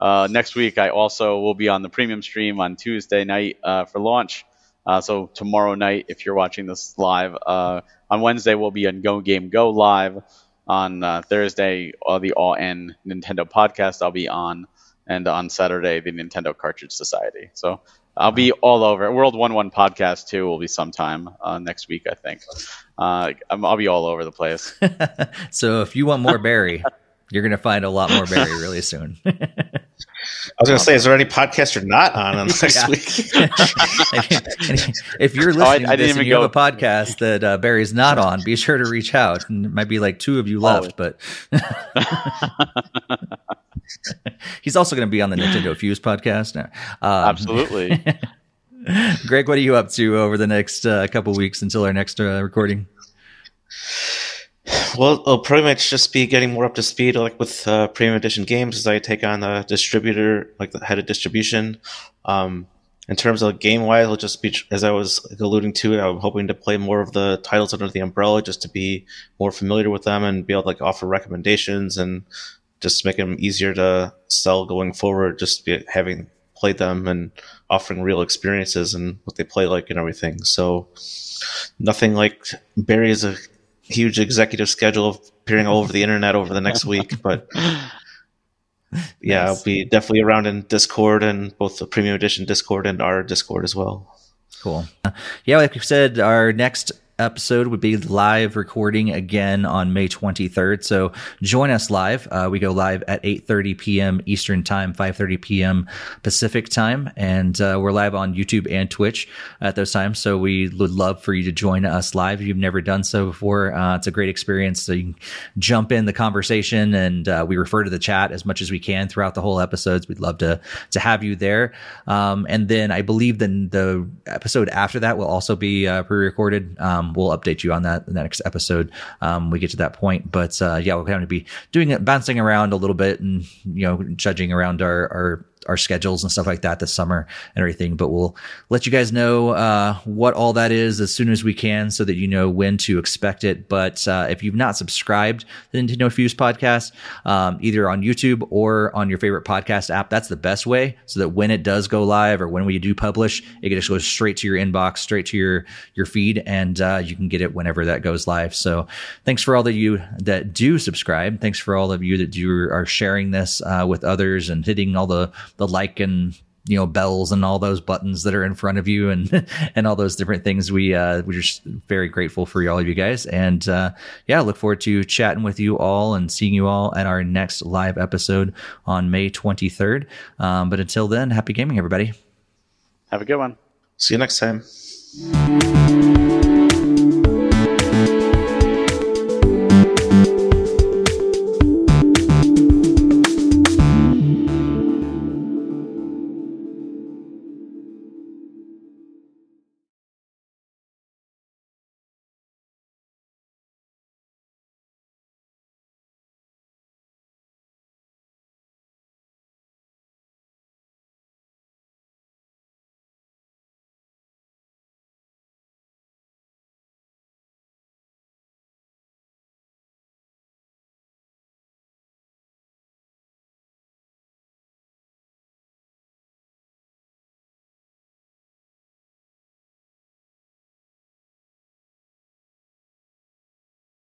Speaker 2: Uh, next week, I also will be on the premium stream on Tuesday night uh, for launch. Uh, so tomorrow night, if you're watching this live, uh, on Wednesday we'll be on Go Game Go live. On uh, Thursday, the All N Nintendo podcast I'll be on and on Saturday the Nintendo Cartridge Society. So I'll be all over. World One One podcast too will be sometime uh, next week, I think. Uh, I'll be all over the place.
Speaker 1: so if you want more Barry, you're going to find a lot more Barry really soon.
Speaker 3: I was going to say, is there any podcast you're not on, on next week?
Speaker 1: if you're listening oh, I, I to this and you go. have a podcast that uh, Barry's not on, be sure to reach out. And it might be like two of you left, oh. but He's also going to be on the Nintendo Fuse podcast. Um,
Speaker 2: Absolutely.
Speaker 1: Greg, what are you up to over the next uh, couple weeks until our next uh, recording?
Speaker 3: Well, I'll pretty much just be getting more up to speed, like with uh, premium edition games, as I take on the distributor, like the head of distribution. Um, in terms of game wise, I'll just be, as I was alluding to, I'm hoping to play more of the titles under the umbrella, just to be more familiar with them and be able to like offer recommendations and just make them easier to sell going forward. Just be, having played them and offering real experiences and what they play like and everything. So nothing like Barry is a huge executive schedule of appearing all over the internet over the next week, but yeah, nice. I'll be definitely around in Discord and both the premium edition Discord and our Discord as well.
Speaker 1: Cool. Yeah, like we said, our next episode would be live recording again on May 23rd. So join us live. Uh, we go live at 8:30 p.m. Eastern Time, 5:30 p.m. Pacific Time, and uh, we're live on YouTube and Twitch at those times. So we would love for you to join us live if you've never done so before. Uh, it's a great experience. So you can jump in the conversation, and uh, we refer to the chat as much as we can throughout the whole episodes. We'd love to to have you there. Um, and then I believe the the episode after that will also be uh, pre-recorded. Um, we'll update you on that in the next episode. Um, we get to that point, but uh, yeah, we're going to be doing it, bouncing around a little bit, and you know, judging around our our our schedules and stuff like that this summer and everything. But we'll let you guys know uh, what all that is as soon as we can, so that you know when to expect it. But uh, if you've not subscribed to the Nintendo Fuse podcast, um, either on YouTube or on your favorite podcast app, that's the best way. So that when it does go live or when we do publish, it just goes straight to your inbox, straight to your your feed, and uh, you can get it whenever that goes live. So thanks for all of you that do subscribe. Thanks for all of you that do are sharing this uh, with others and hitting all the the like and you know bells and all those buttons that are in front of you and and all those different things we uh we're just very grateful for all of you guys and uh yeah look forward to chatting with you all and seeing you all at our next live episode on may 23rd um but until then happy gaming everybody
Speaker 2: Have a good one.
Speaker 3: See you next time.